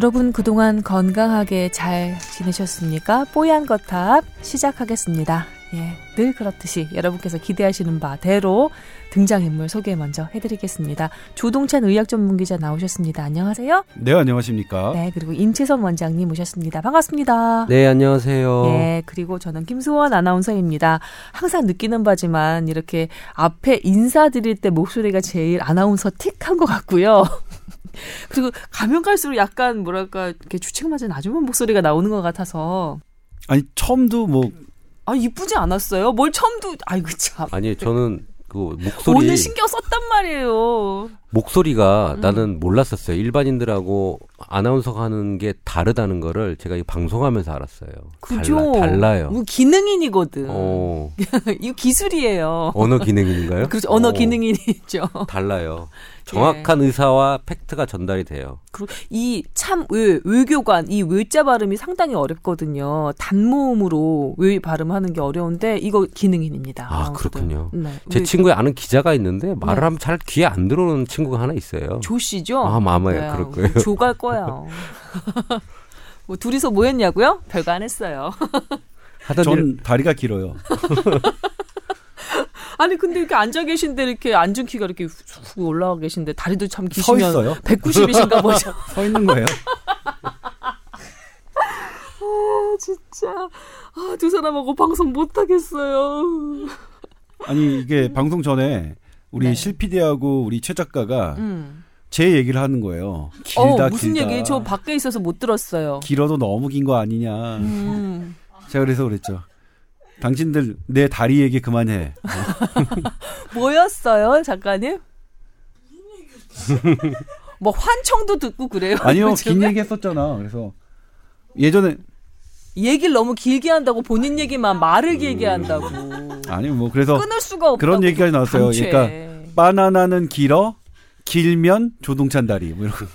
여러분 그동안 건강하게 잘 지내셨습니까? 뽀얀 거탑 시작하겠습니다. 예, 늘 그렇듯이 여러분께서 기대하시는 바대로 등장인물 소개 먼저 해드리겠습니다. 조동찬 의학 전문 기자 나오셨습니다. 안녕하세요. 네, 안녕하십니까. 네, 그리고 임채선 원장님 모셨습니다. 반갑습니다. 네, 안녕하세요. 예, 그리고 저는 김수원 아나운서입니다. 항상 느끼는 바지만 이렇게 앞에 인사드릴 때 목소리가 제일 아나운서 틱한 것 같고요. 그리고 가면 갈수록 약간 뭐랄까 이렇게 주책맞은 아줌마 목소리가 나오는 것 같아서 아니 처음도 뭐 아 이쁘지 않았어요? 뭘 처음도 아이고 참 아니 저는 그 목소리 오늘 신경 썼단 말이에요. 목소리가 음. 나는 몰랐었어요. 일반인들하고 아나운서가 하는 게 다르다는 거를 제가 이 방송하면서 알았어요. 그죠? 달라, 달라요. 뭐 기능인이거든. 어, 이거 기술이에요. 언어 기능인가요? 그렇죠. 언어 어, 기능인이죠. 달라요. 정확한 의사와 팩트가 전달이 돼요. 그리고 이참 외교관 이 외자 발음이 상당히 어렵거든요. 단모음으로 외 발음하는 게 어려운데 이거 기능인입니다. 아. 그렇군요. 네. 제 외- 친구의 아는 기자가 있는데 말을 네. 하면 잘 귀에 안 들어오는 친구 가 하나 있어요. 조 씨죠? 아, 마마야, 그럴 거예요. 조갈 거야. 뭐 둘이서 뭐 했냐고요? 별거 안 했어요. 하던 일전 다리가 길어요. 아니 근데 이렇게 앉아 계신데 이렇게 앉은 키가 이렇게 훅 올라가 계신데 다리도 참서 기시면 있어요. 190이신가 보죠. 서 있는 거예요. 아, 진짜 아, 두 사람하고 방송 못 하겠어요. 아니 이게 방송 전에 우리 네. 실피디하고 우리 최 작가가 음. 제 얘기를 하는 거예요. 어, 길다 무슨 길다. 얘기? 저 밖에 있어서 못 들었어요. 길어도 너무 긴 거 아니냐. 음. 제가 그래서 그랬죠. 당신들 내 다리 얘기 그만해. 뭐였어요, 작가님? 뭐 환청도 듣고 그래요. 아니요? 긴 얘기 했었잖아. 그래서 예전에 얘기를 너무 길게 한다고 본인 얘기만 말을 길게 음. 한다고. 아니 뭐 그래서 끊을 수가 없다고. 그런 얘기까지 나왔어요. 강추해. 그러니까 바나나는 길어 길면 조동찬 다리 뭐 이런 거.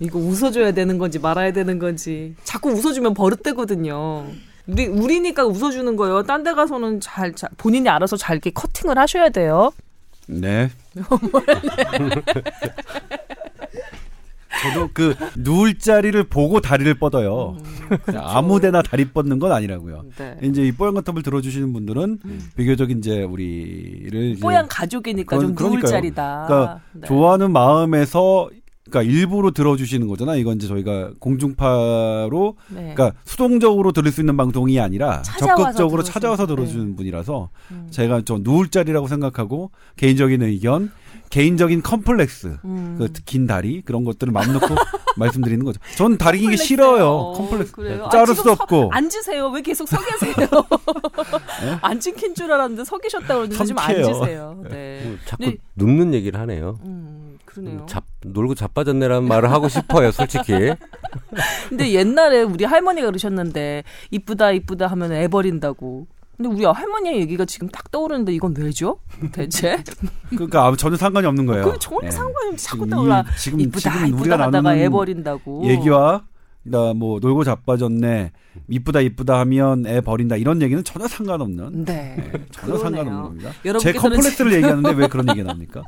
이거 웃어줘야 되는 건지 말아야 되는 건지 자꾸 웃어주면 버릇되거든요. 우리 우리니까 웃어주는 거예요. 딴 데 가서는 잘, 잘 본인이 알아서 잘 이렇게 커팅을 하셔야 돼요. 네. 저도 그 누울 자리를 보고 다리를 뻗어요. 아무데나 다리 뻗는 건 아니라고요. 네. 이제 이 뽀얀 거탑을 들어주시는 분들은 비교적 이제 우리를 이제 뽀얀 가족이니까 좀 누울 그러니까요. 자리다. 그러니까 네. 좋아하는 마음에서 그러니까 일부러 들어주시는 거잖아. 이건 이제 저희가 공중파로 네. 그러니까 수동적으로 들을 수 있는 방송이 아니라 찾아와서 적극적으로 들어주는- 찾아와서 네. 들어주는 분이라서 음. 제가 좀 누울 자리라고 생각하고 개인적인 의견, 개인적인 컴플렉스, 음. 그긴 다리 그런 것들을 마음 놓고 말씀드리는 거죠. 전 다리 긴게 컴플렉스예요. 싫어요. 컴플렉스 그래요? 자를 아, 수 없고. 앉으세요. 왜 계속 서 계세요? 앉은 킨줄 알았는데 서 계셨다고 그러는데 좀. 앉으세요. 네. 음, 자꾸 네. 눕는 얘기를 하네요. 음, 그러네요. 잡, 놀고 자빠졌네라는 말을 하고 싶어요, 솔직히. 근데 옛날에 우리 할머니가 그러셨는데 이쁘다 이쁘다 하면 애 버린다고. 근데 우리 할머니의 얘기가 지금 딱 떠오르는데 이건 왜죠? 대체? 그러니까 아무 전혀 상관이 없는 거예요. 그 전혀 예. 상관이 없이 자꾸 떠올라. 이- 지금 이쁘다 지금 이쁘다 우리가 하다가 애 나누는 버린다고. 얘기와 나뭐 놀고 자빠졌네, 이쁘다 이쁘다 하면 애 버린다 이런 얘기는 전혀 상관없는 네. 예, 전혀 그러네요. 상관없는 겁니다. 제 컴플렉스를 얘기하는데 왜 그런 얘기가 나옵니까?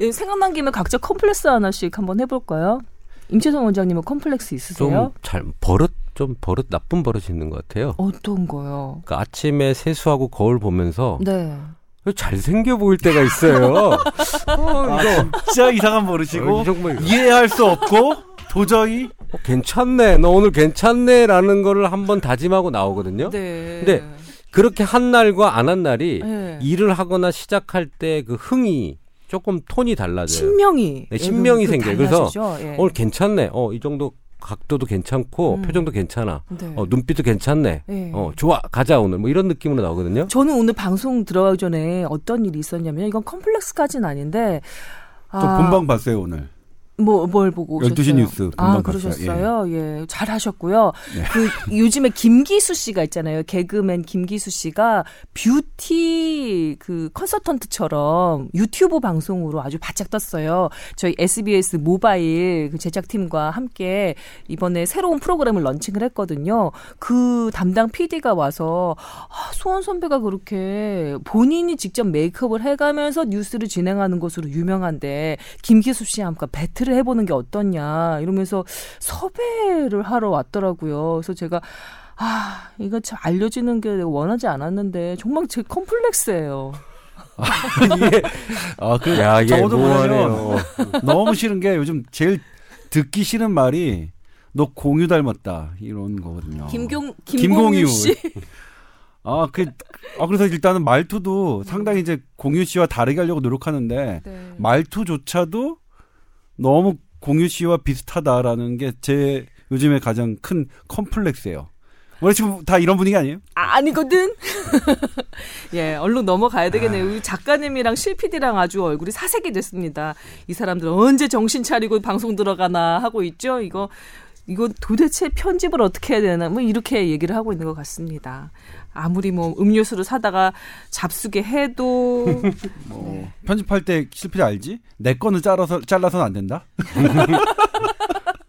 예, 생각난 김에 각자 컴플렉스 하나씩 한번 해볼까요? 임채선 원장님은 컴플렉스 있으세요? 좀 잘, 버릇, 좀 버릇, 나쁜 버릇이 있는 것 같아요. 어떤 거요? 그러니까 아침에 세수하고 거울 보면서 네. 잘생겨 보일 때가 있어요. 어, 아, 이거. 진짜 이상한 버릇이고 어, 정말 이해할 수 없고 도저히 어, 괜찮네. 너 오늘 괜찮네라는 거를 한번 다짐하고 나오거든요. 네. 근데 그렇게 한 날과 안 한 날이 네. 일을 하거나 시작할 때 그 흥이 조금 톤이 달라져요. 신명이 네, 신명이 그 생겨요. 그래서? 예. 오늘 괜찮네. 어, 이 정도 각도도 괜찮고 음. 표정도 괜찮아. 네. 어, 눈빛도 괜찮네. 네. 어, 좋아. 가자 오늘. 뭐 이런 느낌으로 나오거든요. 저는 오늘 방송 들어가기 전에 어떤 일이 있었냐면 이건 컴플렉스까지는 아닌데 또 본방 봤어요 오늘. 뭐, 뭘 보고 12시 오셨어요? 뉴스 아. 그러셨어요? 예. 잘 하셨고요. 네. 그, 요즘에 김기수 씨가 있잖아요. 개그맨 김기수 씨가 뷰티 그 컨설턴트처럼 유튜브 방송으로 아주 바짝 떴어요. 저희 SBS 모바일 그 제작팀과 함께 이번에 새로운 프로그램을 런칭을 했거든요. 그 담당 PD가 와서 아, 소원 선배가 그렇게 본인이 직접 메이크업을 해가면서 뉴스를 진행하는 것으로 유명한데 김기수 씨와 함께 배틀을 테스트를 해보는 게 어떻냐 이러면서 섭외를 하러 왔더라고요. 그래서 제가 아 이거 참 알려지는 게 내가 원하지 않았는데 정말 제 컴플렉스예요. 이게 아, 그 야, 이게 저도 보면 뭐하네요. 너무 싫은 게 요즘 제일 듣기 싫은 말이 너 공유 닮았다 이런 거거든요. 김경. 김공유 씨. 아, 그, 아, 그래서 일단은 말투도 상당히 이제 공유 씨와 다르게 하려고 노력하는데, 네. 말투조차도 너무 공유 씨와 비슷하다라는 게 제 요즘에 가장 큰 컴플렉스예요. 원래 지금 다 이런 분위기 아니에요? 아, 아니거든. 예, 얼른 넘어가야 되겠네요. 우리 작가님이랑 실피디랑 아주 얼굴이 사색이 됐습니다. 이 사람들 언제 정신 차리고 방송 들어가나 하고 있죠. 이거 이거 도대체 편집을 어떻게 해야 되나 뭐 이렇게 얘기를 하고 있는 것 같습니다. 아무리 뭐 음료수를 사다가 잡수게 해도 뭐, 편집할 때 실필 알지? 내 거는 잘라서, 잘라서는 안 된다?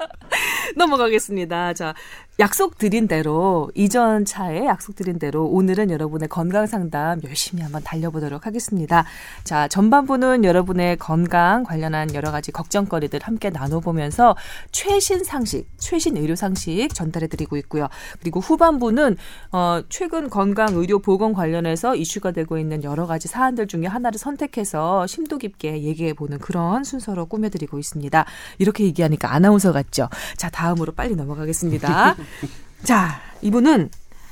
넘어가겠습니다. 자, 약속 드린 대로 이전 차에 약속 드린 대로 오늘은 여러분의 건강 상담 열심히 한번 달려보도록 하겠습니다. 자, 전반부는 여러분의 건강 관련한 여러 가지 걱정거리들 함께 나눠보면서 최신 상식, 최신 의료 상식 전달해 드리고 있고요. 그리고 후반부는 어, 최근 건강 의료 보건 관련해서 이슈가 되고 있는 여러 가지 사안들 중에 하나를 선택해서 심도 깊게 얘기해 보는 그런 순서로 꾸며드리고 있습니다. 이렇게 얘기하니까 아나운서 같죠? 자, 다 음으로 빨리 넘어가겠습니다. 자, 이분은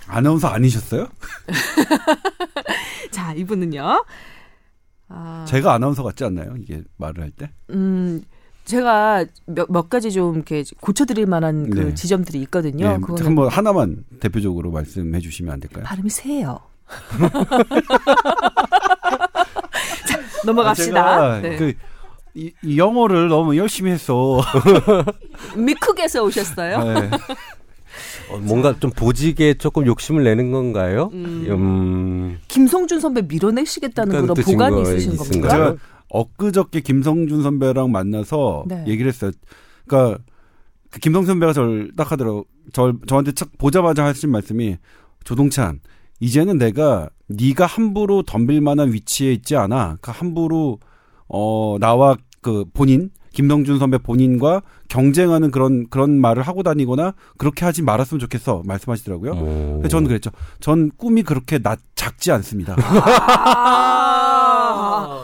아나운서 아니셨어요? 자, 이분은요. 아, 제가 아나운서 같지 않나요? 이게 말을 할 때? 음, 제가 몇, 몇 가지 좀 이렇게 고쳐드릴 만한 그 네. 지점들이 있거든요. 네, 그거는 한번 하나만 대표적으로 말씀해 주시면 안 될까요? 발음이 세요. 자, 넘어갑시다. 아, 네. 그 이, 이 영어를 너무 열심히 했어. 미쿡에서 오셨어요? 네. 어, 뭔가 좀 보직에 조금 욕심을 내는 건가요? 음. 음, 김성준 선배 밀어내시겠다는 그런 뜻인 보관이 거 있으신 겁니까? 제가 엊그저께 김성준 선배랑 만나서 네. 얘기를 했어요. 그러니까 그 김성준 선배가 저를 딱 하더라고. 저 저한테 chắc 보자마자 하신 말씀이 조동찬 이제는 내가 네가 함부로 덤빌 만한 위치에 있지 않아. 그 함부로 어 나와 그 본인 김성준 선배 본인과 경쟁하는 그런 그런 말을 하고 다니거나 그렇게 하지 말았으면 좋겠어 말씀하시더라고요. 뭐. 근데 저는 그랬죠. 전 꿈이 그렇게 낮 작지 않습니다. 아,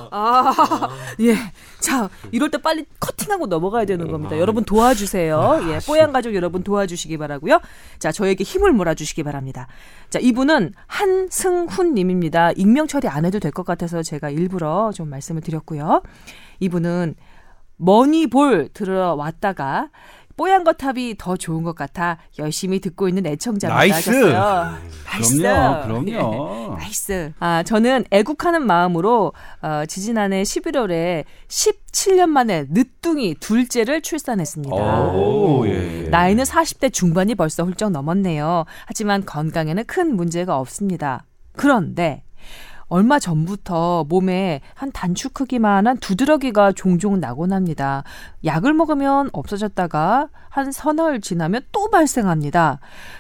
아, 예. 자, 이럴 때 빨리 커팅하고 넘어가야 되는 겁니다. 여러분 도와주세요. 예, 뽀얀 가족 여러분 도와주시기 바라고요. 자, 저에게 힘을 몰아주시기 바랍니다. 자, 이분은 한승훈 님입니다. 익명 처리 안 해도 될 것 같아서 제가 일부러 좀 말씀을 드렸고요. 이분은 머니볼 들어왔다가 뽀얀 거탑이 더 좋은 것 같아 열심히 듣고 있는 애청자입니다. nice. 하셨어요. nice. 그럼요, 예. 그럼요. nice. 아, 저는 애국하는 마음으로 어, 지지난해 11월에 17년 만에 늦둥이 둘째를 출산했습니다. 오, 예. 나이는 40대 중반이 벌써 훌쩍 넘었네요. 하지만 건강에는 큰 문제가 없습니다. 그런데 얼마 전부터 몸에 한 단추 크기만한 두드러기가 종종 나곤 합니다. 약을 먹으면 없어졌다가 한 서너흘 지나면 또 발생합니다.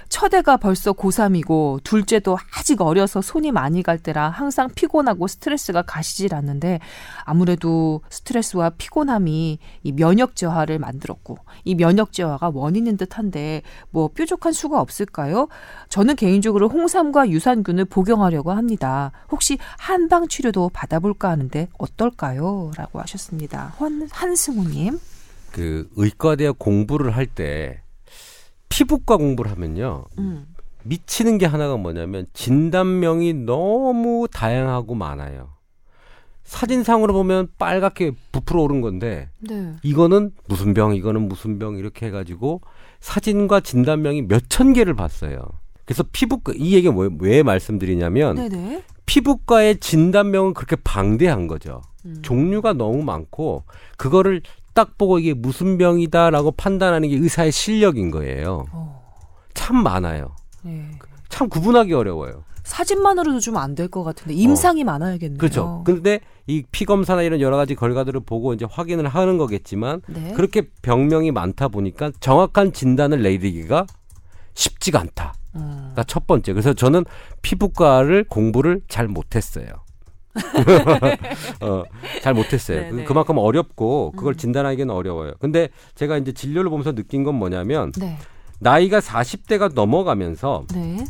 첫애가 벌써 고3이고 둘째도 아직 어려서 손이 많이 갈 때라 항상 피곤하고 스트레스가 가시질 않는데 아무래도 스트레스와 피곤함이 이 면역 저하를 만들었고 이 면역 저하가 원인인 듯한데 뭐 뾰족한 수가 없을까요? 저는 개인적으로 홍삼과 유산균을 복용하려고 합니다. 혹시 한방 치료도 받아볼까 하는데 어떨까요? 라고 하셨습니다. 한, 한승우님. 그 의과대학 공부를 할 때 피부과 공부를 하면요. 음. 미치는 게 하나가 뭐냐면 진단명이 너무 다양하고 많아요. 사진상으로 보면 빨갛게 부풀어 오른 건데 네. 이거는 무슨 병, 이거는 무슨 병 이렇게 해가지고 사진과 진단명이 몇 천 개를 봤어요. 그래서 피부과 이 얘기 왜, 왜 말씀드리냐면 네네. 피부과의 진단명은 그렇게 방대한 거죠. 음. 종류가 너무 많고 그거를 딱 보고 이게 무슨 병이다라고 판단하는 게 의사의 실력인 거예요. 어, 참 많아요. 네. 참 구분하기 어려워요. 사진만으로도 좀 안 될 것 같은데 임상이 많아야겠네요. 그렇죠. 근데 이 피 검사나 이런 여러 가지 결과들을 보고 이제 확인을 하는 거겠지만 네. 그렇게 병명이 많다 보니까 정확한 진단을 내리기가 쉽지가 않다. 음. 가첫 번째. 그래서 저는 피부과를 공부를 잘 못했어요. 어, 잘 못했어요. 네, 네. 그만큼 어렵고 그걸 음. 진단하기는 어려워요. 근데 제가 이제 진료를 보면서 느낀 건 뭐냐면 네. 나이가 40대가 넘어가면서 네.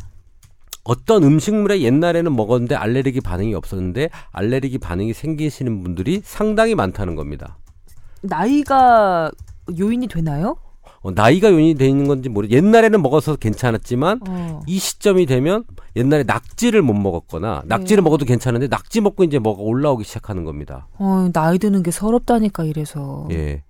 어떤 음식물에 옛날에는 먹었는데 알레르기 반응이 없었는데 알레르기 반응이 생기시는 분들이 상당히 많다는 겁니다. 나이가 요인이 되나요? 어, 나이가 요인이 되는 건지 모르. 옛날에는 먹어서 괜찮았지만 어. 이 시점이 되면 옛날에 낙지를 못 먹었거나 낙지를 네. 먹어도 괜찮은데 낙지 먹고 이제 뭐가 올라오기 시작하는 겁니다. 어, 나이 드는 게 서럽다니까 이래서. 예.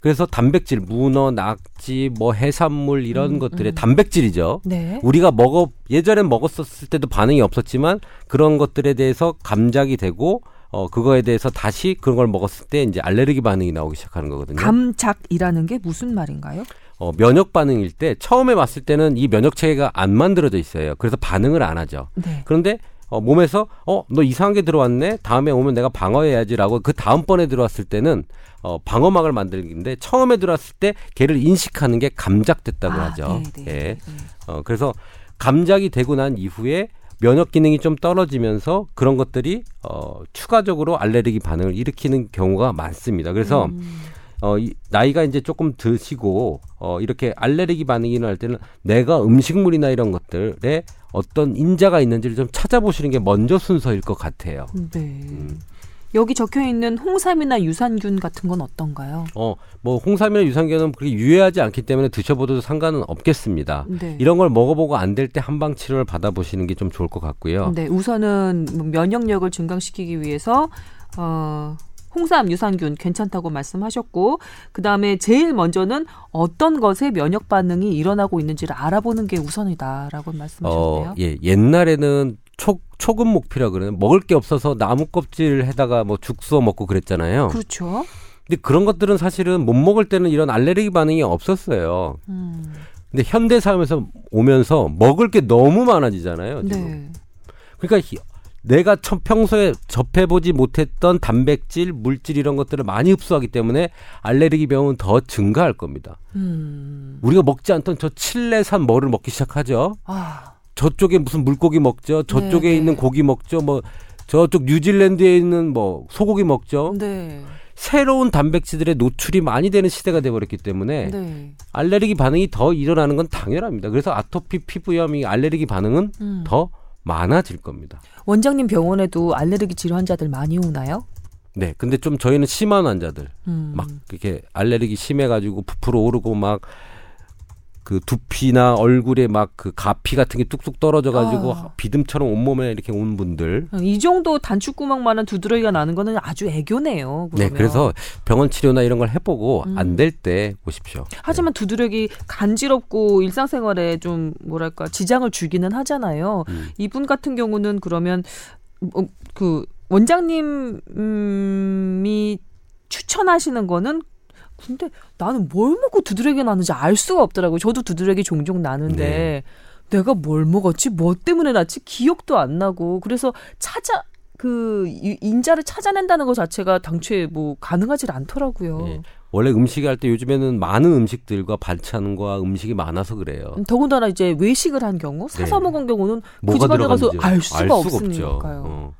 그래서 단백질, 문어, 낙지, 뭐 해산물 이런 음, 것들의 음. 단백질이죠. 네. 우리가 먹어 예전엔 먹었었을 때도 반응이 없었지만 그런 것들에 대해서 감작이 되고 어 그거에 대해서 다시 그런 걸 먹었을 때 이제 알레르기 반응이 나오기 시작하는 거거든요. 감작이라는 게 무슨 말인가요? 어 면역 반응일 때 처음에 봤을 때는 이 면역 체계가 안 만들어져 있어요. 그래서 반응을 안 하죠. 네. 그런데 어, 몸에서 어 너 이상한 게 들어왔네 다음에 오면 내가 방어해야지라고 그 다음번에 들어왔을 때는 어 방어막을 만들기인데 처음에 들어왔을 때 걔를 인식하는 게 감작됐다고 아, 하죠. 네, 네, 예. 네. 어 그래서 감작이 되고 난 이후에 면역 기능이 좀 떨어지면서 그런 것들이 어 추가적으로 알레르기 반응을 일으키는 경우가 많습니다. 그래서 음. 어, 이, 나이가 이제 조금 드시고, 어, 이렇게 알레르기 반응이 일어날 때는 내가 음식물이나 이런 것들에 어떤 인자가 있는지를 좀 찾아보시는 게 먼저 순서일 것 같아요. 네. 음. 여기 적혀 있는 홍삼이나 유산균 같은 건 어떤가요? 어, 뭐, 홍삼이나 유산균은 그렇게 유해하지 않기 때문에 드셔보도 상관은 없겠습니다. 네. 이런 걸 먹어보고 안 될 때 한방 치료를 받아보시는 게 좀 좋을 것 같고요. 네, 우선은 뭐 면역력을 증강시키기 위해서 어 홍삼, 유산균 괜찮다고 말씀하셨고 그다음에 제일 먼저는 어떤 것에 면역 반응이 일어나고 있는지를 알아보는 게 우선이다라고 말씀하셨네요. 어, 예, 옛날에는 초, 초급 목피라 그러는 먹을 게 없어서 나무 껍질 해다가 뭐 죽 써 먹고 그랬잖아요. 그렇죠. 근데 그런 것들은 사실은 못 먹을 때는 이런 알레르기 반응이 없었어요. 음. 근데 현대 삶에서 오면서 먹을 게 너무 많아지잖아요. 지금. 네. 그러니까 히- 내가 첫 평소에 접해보지 못했던 단백질, 물질 이런 것들을 많이 흡수하기 때문에 알레르기 병은 더 증가할 겁니다. 음. 우리가 먹지 않던 저 칠레산 뭐를 먹기 시작하죠. 아, 저쪽에 무슨 물고기 먹죠. 저쪽에 네, 네. 있는 고기 먹죠. 뭐 저쪽 뉴질랜드에 있는 뭐 소고기 먹죠. 네. 새로운 단백질들의 노출이 많이 되는 시대가 돼버렸기 때문에 네. 알레르기 반응이 더 일어나는 건 당연합니다. 그래서 아토피 피부염이 알레르기 반응은 음. 더 많아질 겁니다. 원장님 병원에도 알레르기 질환자들 많이 오나요? 네. 근데 좀 저희는 심한 환자들 음. 막 이렇게 알레르기 심해가지고 부풀어 오르고 막 그 두피나 얼굴에 막 그 가피 같은 게 뚝뚝 떨어져가지고 아. 비듬처럼 온몸에 이렇게 온 분들. 이 정도 단축구멍만한 두드러기가 나는 거는 아주 애교네요. 네, 그러면. 그래서 병원 치료나 이런 걸 해보고 음. 안될 때 오십시오. 하지만 두드러기 간지럽고 일상생활에 좀 뭐랄까 지장을 주기는 하잖아요. 음. 이분 같은 경우는 그러면 어, 그 원장님이 추천하시는 거는 근데 나는 뭘 먹고 두드러기 나는지 알 수가 없더라고요. 저도 두드러기 종종 나는데 네. 내가 뭘 먹었지? 뭐 때문에 났지? 기억도 안 나고 그래서 찾아 그 이- 인자를 찾아낸다는 것 자체가 당초에 뭐 가능하지 않더라고요. 예. 원래 음식 할 때 요즘에는 많은 음식들과 반찬과 음식이 많아서 그래요. 더군다나 이제 외식을 한 경우 사서 네. 먹은 경우는 그 집안에 가서 알 수가 알 수가 없으니까요.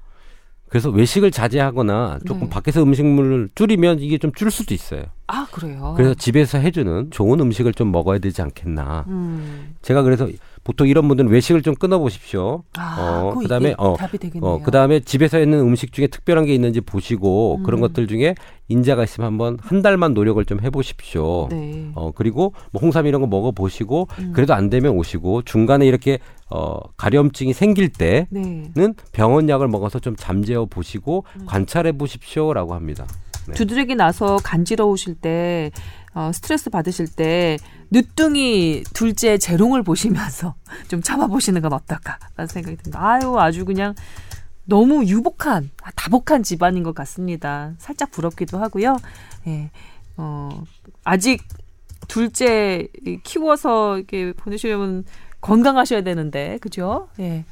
어. 그래서 외식을 자제하거나 조금 네. 밖에서 음식물을 줄이면 이게 좀 줄 수도 있어요. 아 그래요. 그래서 집에서 해주는 좋은 음식을 좀 먹어야 되지 않겠나. 음. 제가 그래서 보통 이런 분들은 외식을 좀 끊어보십시오. 아, 어, 그다음에, 어. 어, 그 다음에 집에서 있는 음식 중에 특별한 게 있는지 보시고 그런 음. 것들 중에 인자가 있으면 한번 한 달만 노력을 좀 해보십시오. 네. 어, 그리고 뭐 홍삼 이런 거 먹어보시고 음. 그래도 안 되면 오시고 중간에 이렇게 어, 가려움증이 생길 때는 네. 병원 약을 먹어서 좀 잠재워 보시고 음. 관찰해 보십시오라고 합니다. 네. 두드러기 나서 간지러우실 때 어, 스트레스 받으실 때 늦둥이 둘째 재롱을 보시면서 좀 참아보시는 건 어떨까라는 생각이 듭니다. 아유 아주 그냥 너무 유복한 아, 다복한 집안인 것 같습니다. 살짝 부럽기도 하고요. 예, 어, 아직 둘째 키워서 이렇게 보내시려면 건강하셔야 되는데 그죠? 예.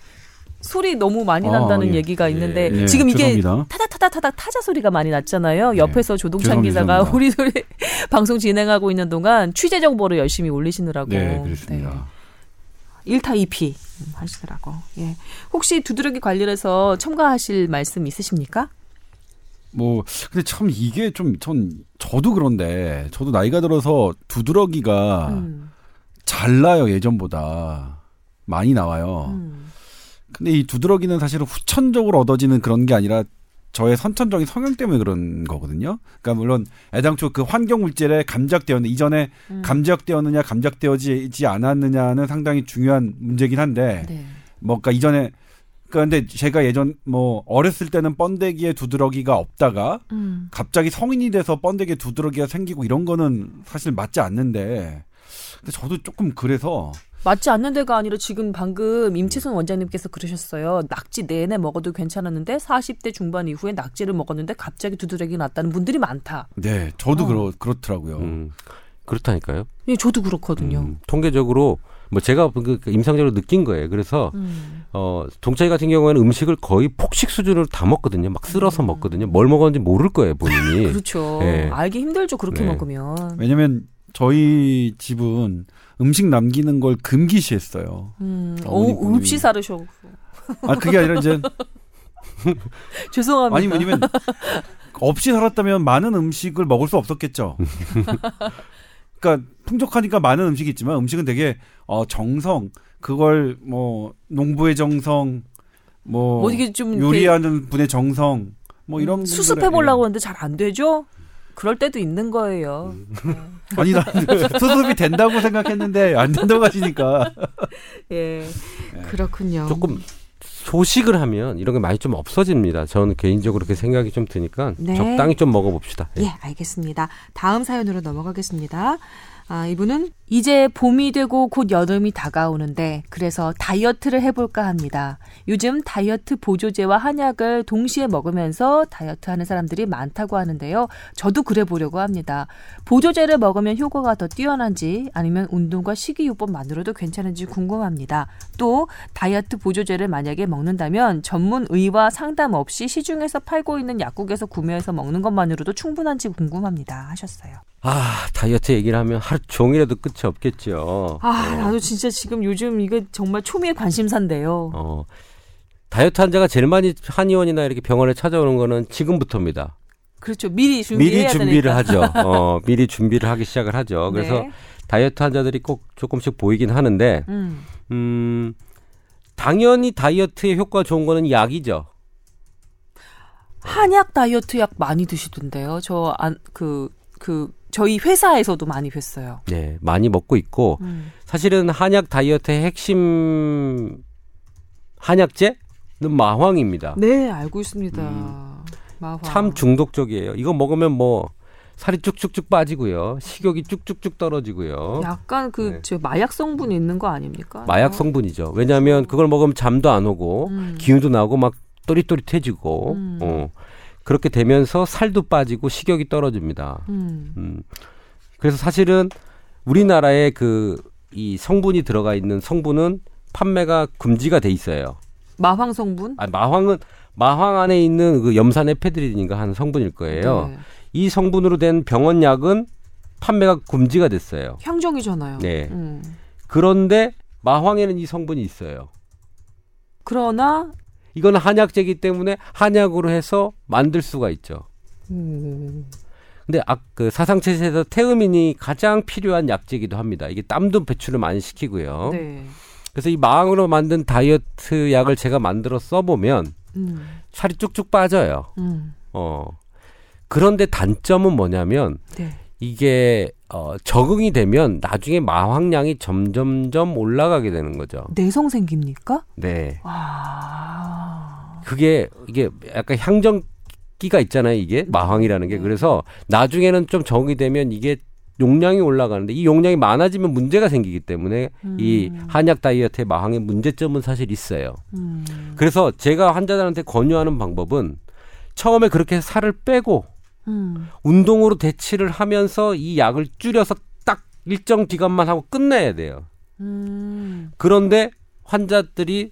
소리 너무 많이 아, 난다는 예. 얘기가 있는데 예, 지금 이게. 타다 타다 타다 타자 소리가 많이 났잖아요. 옆에서 조동찬 죄송합니다. 기자가 우리 소리 방송 진행하고 있는 동안 취재 정보를 열심히 올리시느라고. 네, 그렇습니다. 네. 일타 2피 하시더라고. 예. 혹시 두드러기 관련해서 첨가하실 말씀 있으십니까? 뭐 근데 참 이게 좀 전 저도 그런데 저도 나이가 들어서 두드러기가 음. 잘 나요 예전보다 많이 나와요. 음. 근데 이 두드러기는 사실은 후천적으로 얻어지는 그런 게 아니라 저의 선천적인 성향 때문에 그런 거거든요. 그러니까 물론 애당초 그 환경 물질에 감작되었는 이전에 음. 감작되었느냐 감작되어지지 않았느냐는 상당히 중요한 문제긴 한데 네. 뭐 그러니까 이전에 그런데 제가 예전 뭐 어렸을 때는 번데기에 두드러기가 없다가 음. 갑자기 성인이 돼서 번데기에 두드러기가 생기고 이런 거는 사실 맞지 않는데 근데 저도 조금 그래서 맞지 않는 데가 아니라 지금 방금 임채선 원장님께서 그러셨어요. 낙지 내내 먹어도 괜찮았는데 40대 중반 이후에 낙지를 먹었는데 갑자기 두드러기 났다는 분들이 많다. 네 저도 어. 그렇 그렇더라고요. 음, 그렇다니까요. 예, 저도 그렇거든요. 음, 통계적으로 뭐 제가 그, 그 임상적으로 느낀 거예요. 그래서 음. 어 동차이 같은 경우에는 음식을 거의 폭식 수준으로 다 먹거든요. 막 쓸어서 음. 먹거든요. 뭘 먹었는지 모를 거예요, 본인이. 그렇죠. 네. 알기 힘들죠. 그렇게 네. 먹으면. 왜냐면 저희 집은 음식 남기는 걸 금기시했어요. 음, 어머니 어. 없이 사르셔. 아 그게 아니라 이제 죄송합니다. 아니 왜냐면 없이 살았다면 많은 음식을 먹을 수 없었겠죠. 그러니까 풍족하니까 많은 음식이 있지만 음식은 되게 어 정성 그걸 뭐 농부의 정성 뭐 뭐 이게 좀 이렇게 요리하는 분의 정성 뭐 이런 음, 수습해 보려고 하는데 잘 안 되죠? 그럴 때도 있는 거예요. 예. 아니 나 수습이 된다고 생각했는데 안 된다고 하시니까 예. 그렇군요. 조금 소식을 하면 이런 게 많이 좀 없어집니다. 저는 개인적으로 그렇게 생각이 좀 드니까 네. 적당히 좀 먹어봅시다. 예. 예, 알겠습니다. 다음 사연으로 넘어가겠습니다. 아, 이분은 이제 봄이 되고 곧 여름이 다가오는데 그래서 다이어트를 해볼까 합니다. 요즘 다이어트 보조제와 한약을 동시에 먹으면서 다이어트 하는 사람들이 많다고 하는데요. 저도 그래 보려고 합니다. 보조제를 먹으면 효과가 더 뛰어난지 아니면 운동과 식이요법만으로도 괜찮은지 궁금합니다. 또 다이어트 보조제를 만약에 먹는다면 전문 의와 상담 없이 시중에서 팔고 있는 약국에서 구매해서 먹는 것만으로도 충분한지 궁금합니다. 하셨어요. 아 다이어트 얘기를 하면 하루 종일해도 끝이 없겠죠. 아, 나도 진짜 지금 요즘 이거 정말 초미의 관심사인데요. 어, 다이어트 환자가 제일 많이 한의원이나 이렇게 병원에 찾아오는 거는 지금부터입니다. 그렇죠. 미리 준비해야 미리 준비를 되니까. 하죠. 어, 미리 준비를 하기 시작을 하죠. 그래서 네. 다이어트 환자들이 꼭 조금씩 보이긴 하는데, 음. 음, 당연히 다이어트에 효과 좋은 거는 약이죠. 한약 다이어트 약 많이 드시던데요. 저 안 그 그 저희 회사에서도 많이 뵀어요. 네, 많이 먹고 있고, 음. 사실은 한약 다이어트의 핵심 한약제는 마황입니다. 네, 알고 있습니다. 음. 마화. 참 중독적이에요. 이거 먹으면 뭐 살이 쭉쭉쭉 빠지고요. 식욕이 쭉쭉쭉 떨어지고요. 약간 그 네. 저 마약 성분이 있는 거 아닙니까? 마약 성분이죠. 왜냐하면 그걸 먹으면 잠도 안 오고 음. 기운도 나고 막 또릿또릿해지고 음. 어. 그렇게 되면서 살도 빠지고 식욕이 떨어집니다. 음. 음. 그래서 사실은 우리나라에 그 이 성분이 들어가 있는 성분은 판매가 금지가 돼 있어요. 마황 성분? 아, 마황은 마황 안에 있는 그 염산 에페드린인가 하는 성분일 거예요. 네. 이 성분으로 된 병원 약은 판매가 금지가 됐어요. 향정이잖아요. 네. 음. 그런데 마황에는 이 성분이 있어요. 그러나 이건 한약제이기 때문에 한약으로 해서 만들 수가 있죠. 음. 근데 아, 그 사상체에서 태음인이 가장 필요한 약제이기도 합니다. 이게 땀도 배출을 많이 시키고요. 네. 그래서 이 마왕으로 만든 다이어트 약을 제가 만들어 써보면 음. 살이 쭉쭉 빠져요. 음. 어. 그런데 단점은 뭐냐면 네. 이게 어, 적응이 되면 나중에 마황량이 점점점 올라가게 되는 거죠. 내성 생깁니까? 네. 아. 그게 이게 약간 향정기가 있잖아요. 이게 마황이라는 게 네. 그래서 나중에는 좀 적응이 되면 이게 용량이 올라가는데 이 용량이 많아지면 문제가 생기기 때문에 이 음. 한약 다이어트의 마황의 문제점은 사실 있어요. 음. 그래서 제가 환자들한테 권유하는 방법은 처음에 그렇게 살을 빼고 음. 운동으로 대치를 하면서 이 약을 줄여서 딱 일정 기간만 하고 끝내야 돼요. 음. 그런데 환자들이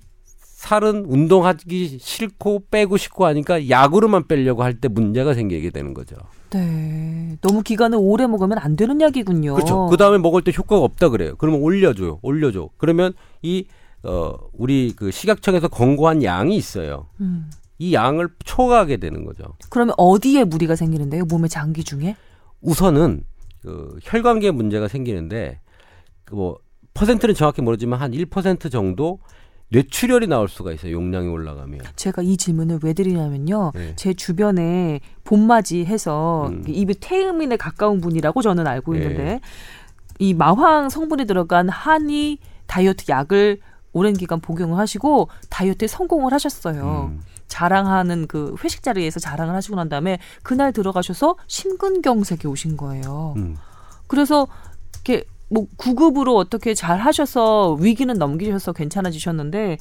살은 운동하기 싫고 빼고 싶고 하니까 약으로만 빼려고 할 때 문제가 생기게 되는 거죠. 네. 너무 기간을 오래 먹으면 안 되는 약이군요. 그렇죠. 그 다음에 먹을 때 효과가 없다 그래요. 그러면 올려줘요. 올려줘. 그러면 이, 어, 우리 그 식약청에서 권고한 양이 있어요. 음. 이 양을 초과하게 되는 거죠. 그러면 어디에 무리가 생기는데요? 몸의 장기 중에? 우선은 그 혈관계 문제가 생기는데 그뭐 퍼센트는 정확히 모르지만 한 1% 정도 뇌출혈이 나올 수가 있어요. 용량이 올라가면. 제가 이 질문을 왜 드리냐면요. 네. 제 주변에 봄맞이 해서 음. 입이 태음인에 가까운 분이라고 저는 알고 네. 있는데 이 마황 성분이 들어간 한이 다이어트 약을 오랜 기간 복용을 하시고 다이어트에 성공을 하셨어요. 음. 자랑하는 그 회식 자리에서 자랑을 하시고 난 다음에 그날 들어가셔서 심근경색이 오신 거예요. 음. 그래서 이렇게 뭐 구급으로 어떻게 잘 하셔서 위기는 넘기셔서 괜찮아지셨는데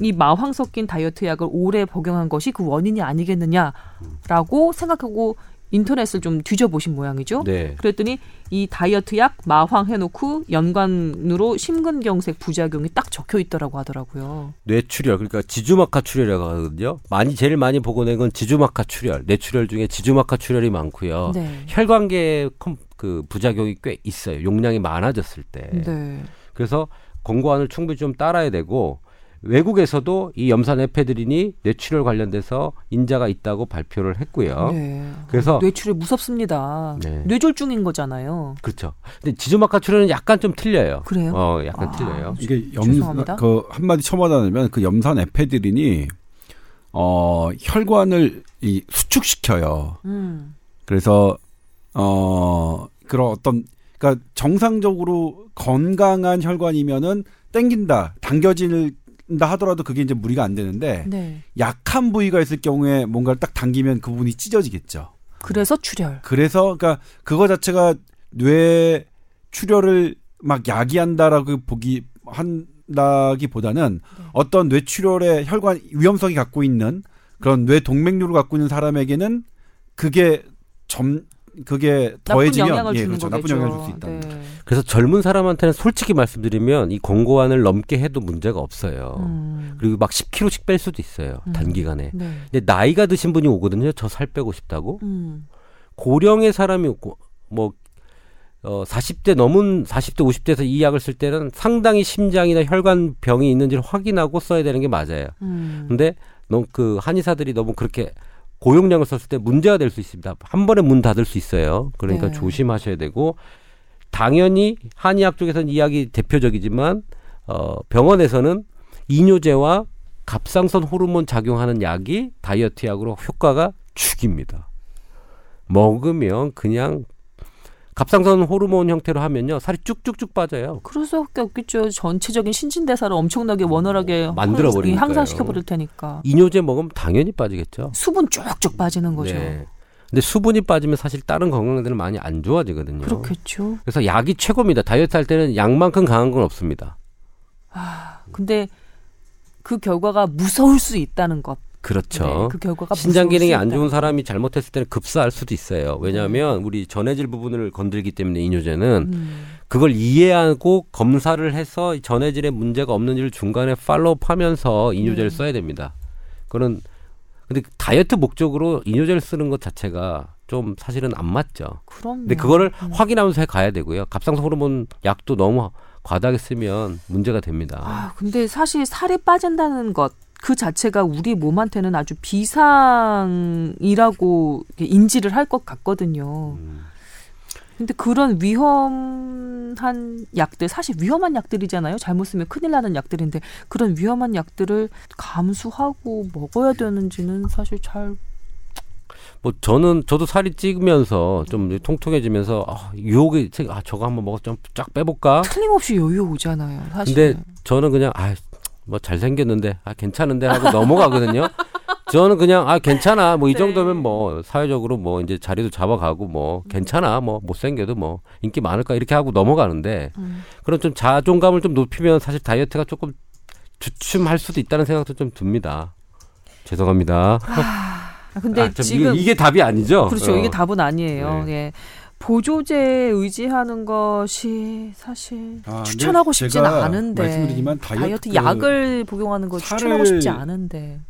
이 마황 섞인 다이어트 약을 오래 복용한 것이 그 원인이 아니겠느냐라고 생각하고 인터넷을 좀 뒤져보신 모양이죠. 네. 그랬더니 이 다이어트 약 마황 해놓고 연관으로 심근경색 부작용이 딱 적혀 있더라고 하더라고요. 뇌출혈 그러니까 지주막하 출혈이라고 하거든요. 많이 제일 많이 보고낸 건 지주막하 출혈. 뇌출혈 중에 지주막하 출혈이 많고요. 네. 혈관계 컴- 그 부작용이 꽤 있어요. 용량이 많아졌을 때. 네. 그래서 권고안을 충분히 좀 따라야 되고 외국에서도 이 염산 에페드린이 뇌출혈 관련돼서 인자가 있다고 발표를 했고요. 네. 그래서 뇌출혈 무섭습니다. 네. 뇌졸중인 거잖아요. 그렇죠. 근데 지주막하 출혈은 약간 좀 틀려요. 그래요? 어, 약간 아. 틀려요. 이게 염, 죄송합니다. 그 한마디 첨언하자면 그 염산 에페드린이 어 혈관을 이 수축시켜요. 음. 그래서 어 그런 어떤 그러니까 정상적으로 건강한 혈관이면은 땡긴다, 당겨진 다 하더라도 그게 이제 무리가 안 되는데 네. 약한 부위가 있을 경우에 뭔가를 딱 당기면 그 부분이 찢어지겠죠. 그래서 출혈. 그래서 그러니까 그거 자체가 뇌 출혈을 막 야기한다라고 보기 한다기보다는 네. 어떤 뇌 출혈의 혈관 위험성이 갖고 있는 그런 뇌 동맥류를 갖고 있는 사람에게는 그게 점 그게 더해지면 영향을 예, 그렇죠. 나쁜 영향을 줄 수 있다. 네. 그래서 젊은 사람한테는 솔직히 말씀드리면 이 권고안을 넘게 해도 문제가 없어요. 음. 그리고 막 10kg씩 뺄 수도 있어요. 음. 단기간에. 네. 근데 나이가 드신 분이 오거든요. 저 살 빼고 싶다고. 음. 고령의 사람이 오고 뭐 어, 40대 넘은 40대 50대에서 이 약을 쓸 때는 상당히 심장이나 혈관 병이 있는지를 확인하고 써야 되는 게 맞아요. 음. 근데 너무 그 한의사들이 너무 그렇게 고용량을 썼을 때 문제가 될 수 있습니다. 한 번에 문 닫을 수 있어요. 그러니까 네. 조심하셔야 되고 당연히 한의학 쪽에서는 이 약이 대표적이지만 어 병원에서는 이뇨제와 갑상선 호르몬 작용하는 약이 다이어트 약으로 효과가 죽입니다. 먹으면 그냥 갑상선 호르몬 형태로 하면요 살이 쭉쭉쭉 빠져요. 그럴 수밖에 없겠죠. 전체적인 신진대사를 엄청나게 원활하게 만들어 버리니까요. 향상시켜 버릴 테니까. 이뇨제 먹으면 당연히 빠지겠죠. 수분 쭉쭉 빠지는 거죠. 네. 근데 수분이 빠지면 사실 다른 건강들은 많이 안 좋아지거든요. 그렇겠죠. 그래서 약이 최고입니다. 다이어트 할 때는 약만큼 강한 건 없습니다. 근데 그 결과가 무서울 수 있다는 것. 그렇죠. 네, 그 결과가 신장 기능이 수안 좋은 사람이 잘못했을 때는 급사할 수도 있어요. 왜냐하면 우리 전해질 부분을 건들기 때문에 이뇨제는 음. 그걸 이해하고 검사를 해서 이 전해질에 문제가 없는지를 중간에 팔로우하면서 이뇨제를 네. 써야 됩니다. 그런 근데 다이어트 목적으로 이뇨제를 쓰는 것 자체가 좀 사실은 안 맞죠. 그럼요. 근데 그거를 음. 확인하면서 해 가야 되고요. 갑상선 호르몬 약도 너무 과다하게 쓰면 문제가 됩니다. 아, 근데 사실 살이 빠진다는 것 그 자체가 우리 몸한테는 아주 비상이라고 인지를 할 것 같거든요. 음. 근데 그런 위험한 약들, 사실 위험한 약들이잖아요. 잘못 쓰면 큰일 나는 약들인데 그런 위험한 약들을 감수하고 먹어야 되는지는 사실 잘 뭐 저는 저도 살이 찌면서 좀 통통해지면서 아, 유혹이 생- 아 저거 한번 먹어 좀 쫙 빼볼까? 틀림없이 여유 오잖아요. 사실. 근데 저는 그냥 아 뭐 잘생겼는데 아 괜찮은데 하고 넘어가거든요. 저는 그냥 아 괜찮아 뭐이 네. 정도면 뭐 사회적으로 뭐 이제 자리도 잡아가고 뭐 괜찮아 뭐 못생겨도 뭐 인기 많을까 이렇게 하고 넘어가는데 음. 그런 좀 자존감을 좀 높이면 사실 다이어트가 조금 주춤할 수도 있다는 생각도 좀 듭니다. 죄송합니다. 아, 근데 아, 참 지금 이게, 이게 답이 아니죠. 그렇죠. 어. 이게 답은 아니에요. 네. 예. 보조제 의지하는 것이 사실 아, 추천하고 싶지는 않은데 말씀드리지만 다이어트, 다이어트 그 약을 복용하는 거 추천하고 싶지 않은데.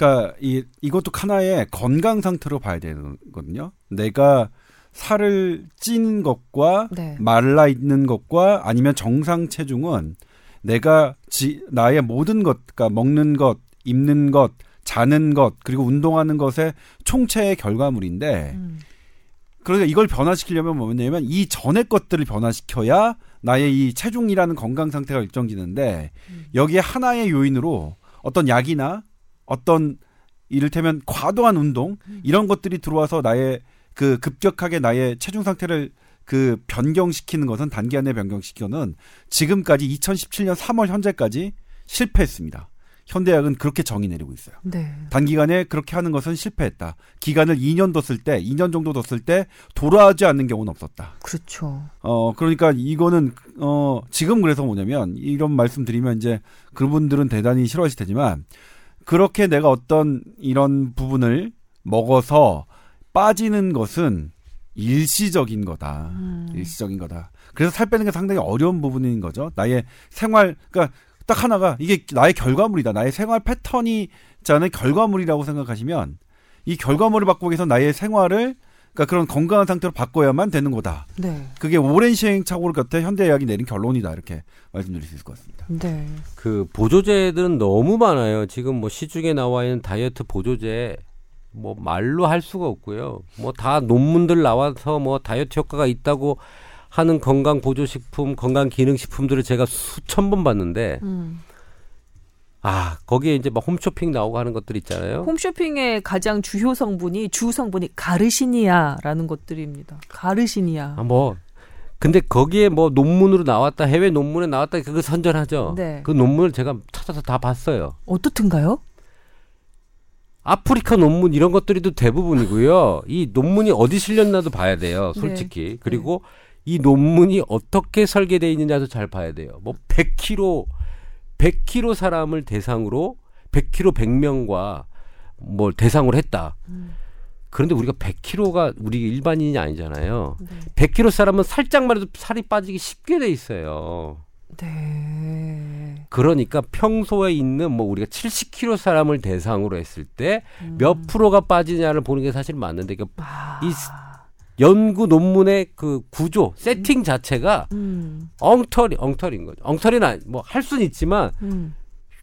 그러니까 이 이것도 하나의 건강 상태로 봐야 되거든요. 내가 살을 찐 것과 네. 말라 있는 것과 아니면 정상 체중은 내가 지, 나의 모든 것, 그러니까 먹는 것, 입는 것, 자는 것, 그리고 운동하는 것의 총체의 결과물인데, 음. 그러니까 이걸 변화시키려면 뭐냐면 이 전의 것들을 변화시켜야 나의 이 체중이라는 건강 상태가 일정지는데 음. 여기에 하나의 요인으로 어떤 약이나 어떤 이를테면 과도한 운동 음. 이런 것들이 들어와서 나의 그 급격하게 나의 체중 상태를 그 변경시키는 것은 단기간에 변경시켜는 지금까지 2017년 3월 현재까지 실패했습니다. 현대약은 그렇게 정의 내리고 있어요. 네. 단기간에 그렇게 하는 것은 실패했다. 기간을 2년 뒀을 때, 2년 정도 뒀을 때 돌아오지 않는 경우는 없었다. 그렇죠. 어, 그러니까 이거는, 어, 지금 그래서 뭐냐면, 이런 말씀 드리면 이제 그분들은 대단히 싫어하실 테지만, 그렇게 내가 어떤 이런 부분을 먹어서 빠지는 것은 일시적인 거다. 음. 일시적인 거다. 그래서 살 빼는 게 상당히 어려운 부분인 거죠. 나의 생활, 그러니까 딱 하나가 이게 나의 결과물이다. 나의 생활 패턴이 자는 결과물이라고 생각하시면 이 결과물을 바꾸기 위해서 나의 생활을 그러니까 그런 건강한 상태로 바꿔야만 되는 거다. 네. 그게 오랜 시행착오를 끝에 현대의학이 내린 결론이다. 이렇게 말씀드릴 수 있을 것 같습니다. 네. 그 보조제들은 너무 많아요. 지금 뭐 시중에 나와 있는 다이어트 보조제 뭐 말로 할 수가 없고요. 뭐 다 논문들 나와서 뭐 다이어트 효과가 있다고 하는 건강 보조식품, 건강 기능식품들을 제가 수천 번 봤는데 음. 아 거기에 이제 막 홈쇼핑 나오고 하는 것들 있잖아요. 홈쇼핑의 가장 주요 성분이 주 성분이 가르시니아라는 것들입니다. 가르시니아. 아, 뭐 근데 거기에 뭐 논문으로 나왔다 해외 논문에 나왔다 그거 선전하죠. 네. 그 논문을 제가 찾아서 다 봤어요. 어떻든가요? 아프리카 논문 이런 것들이 또 대부분이고요. 이 논문이 어디 실렸나도 봐야 돼요. 솔직히. 그리고 이 논문이 어떻게 설계되어 있느냐도 잘 봐야 돼요. 뭐 100kg 100kg 사람을 대상으로 100kg 100명과 뭘 대상으로 했다. 그런데 우리가 100kg가 우리 일반인이 아니잖아요. 네. 100kg 사람은 살짝만 해도 살이 빠지기 쉽게 돼 있어요. 네. 그러니까 평소에 있는 뭐 우리가 70kg 사람을 대상으로 했을 때 음. 몇 프로가 빠지냐를 보는 게 사실 맞는데 그 아. 이 스- 연구 논문의 그 구조 세팅 자체가 음. 엉터리 엉터리인 거죠. 엉터리는 아니- 뭐할 수는 있지만 음.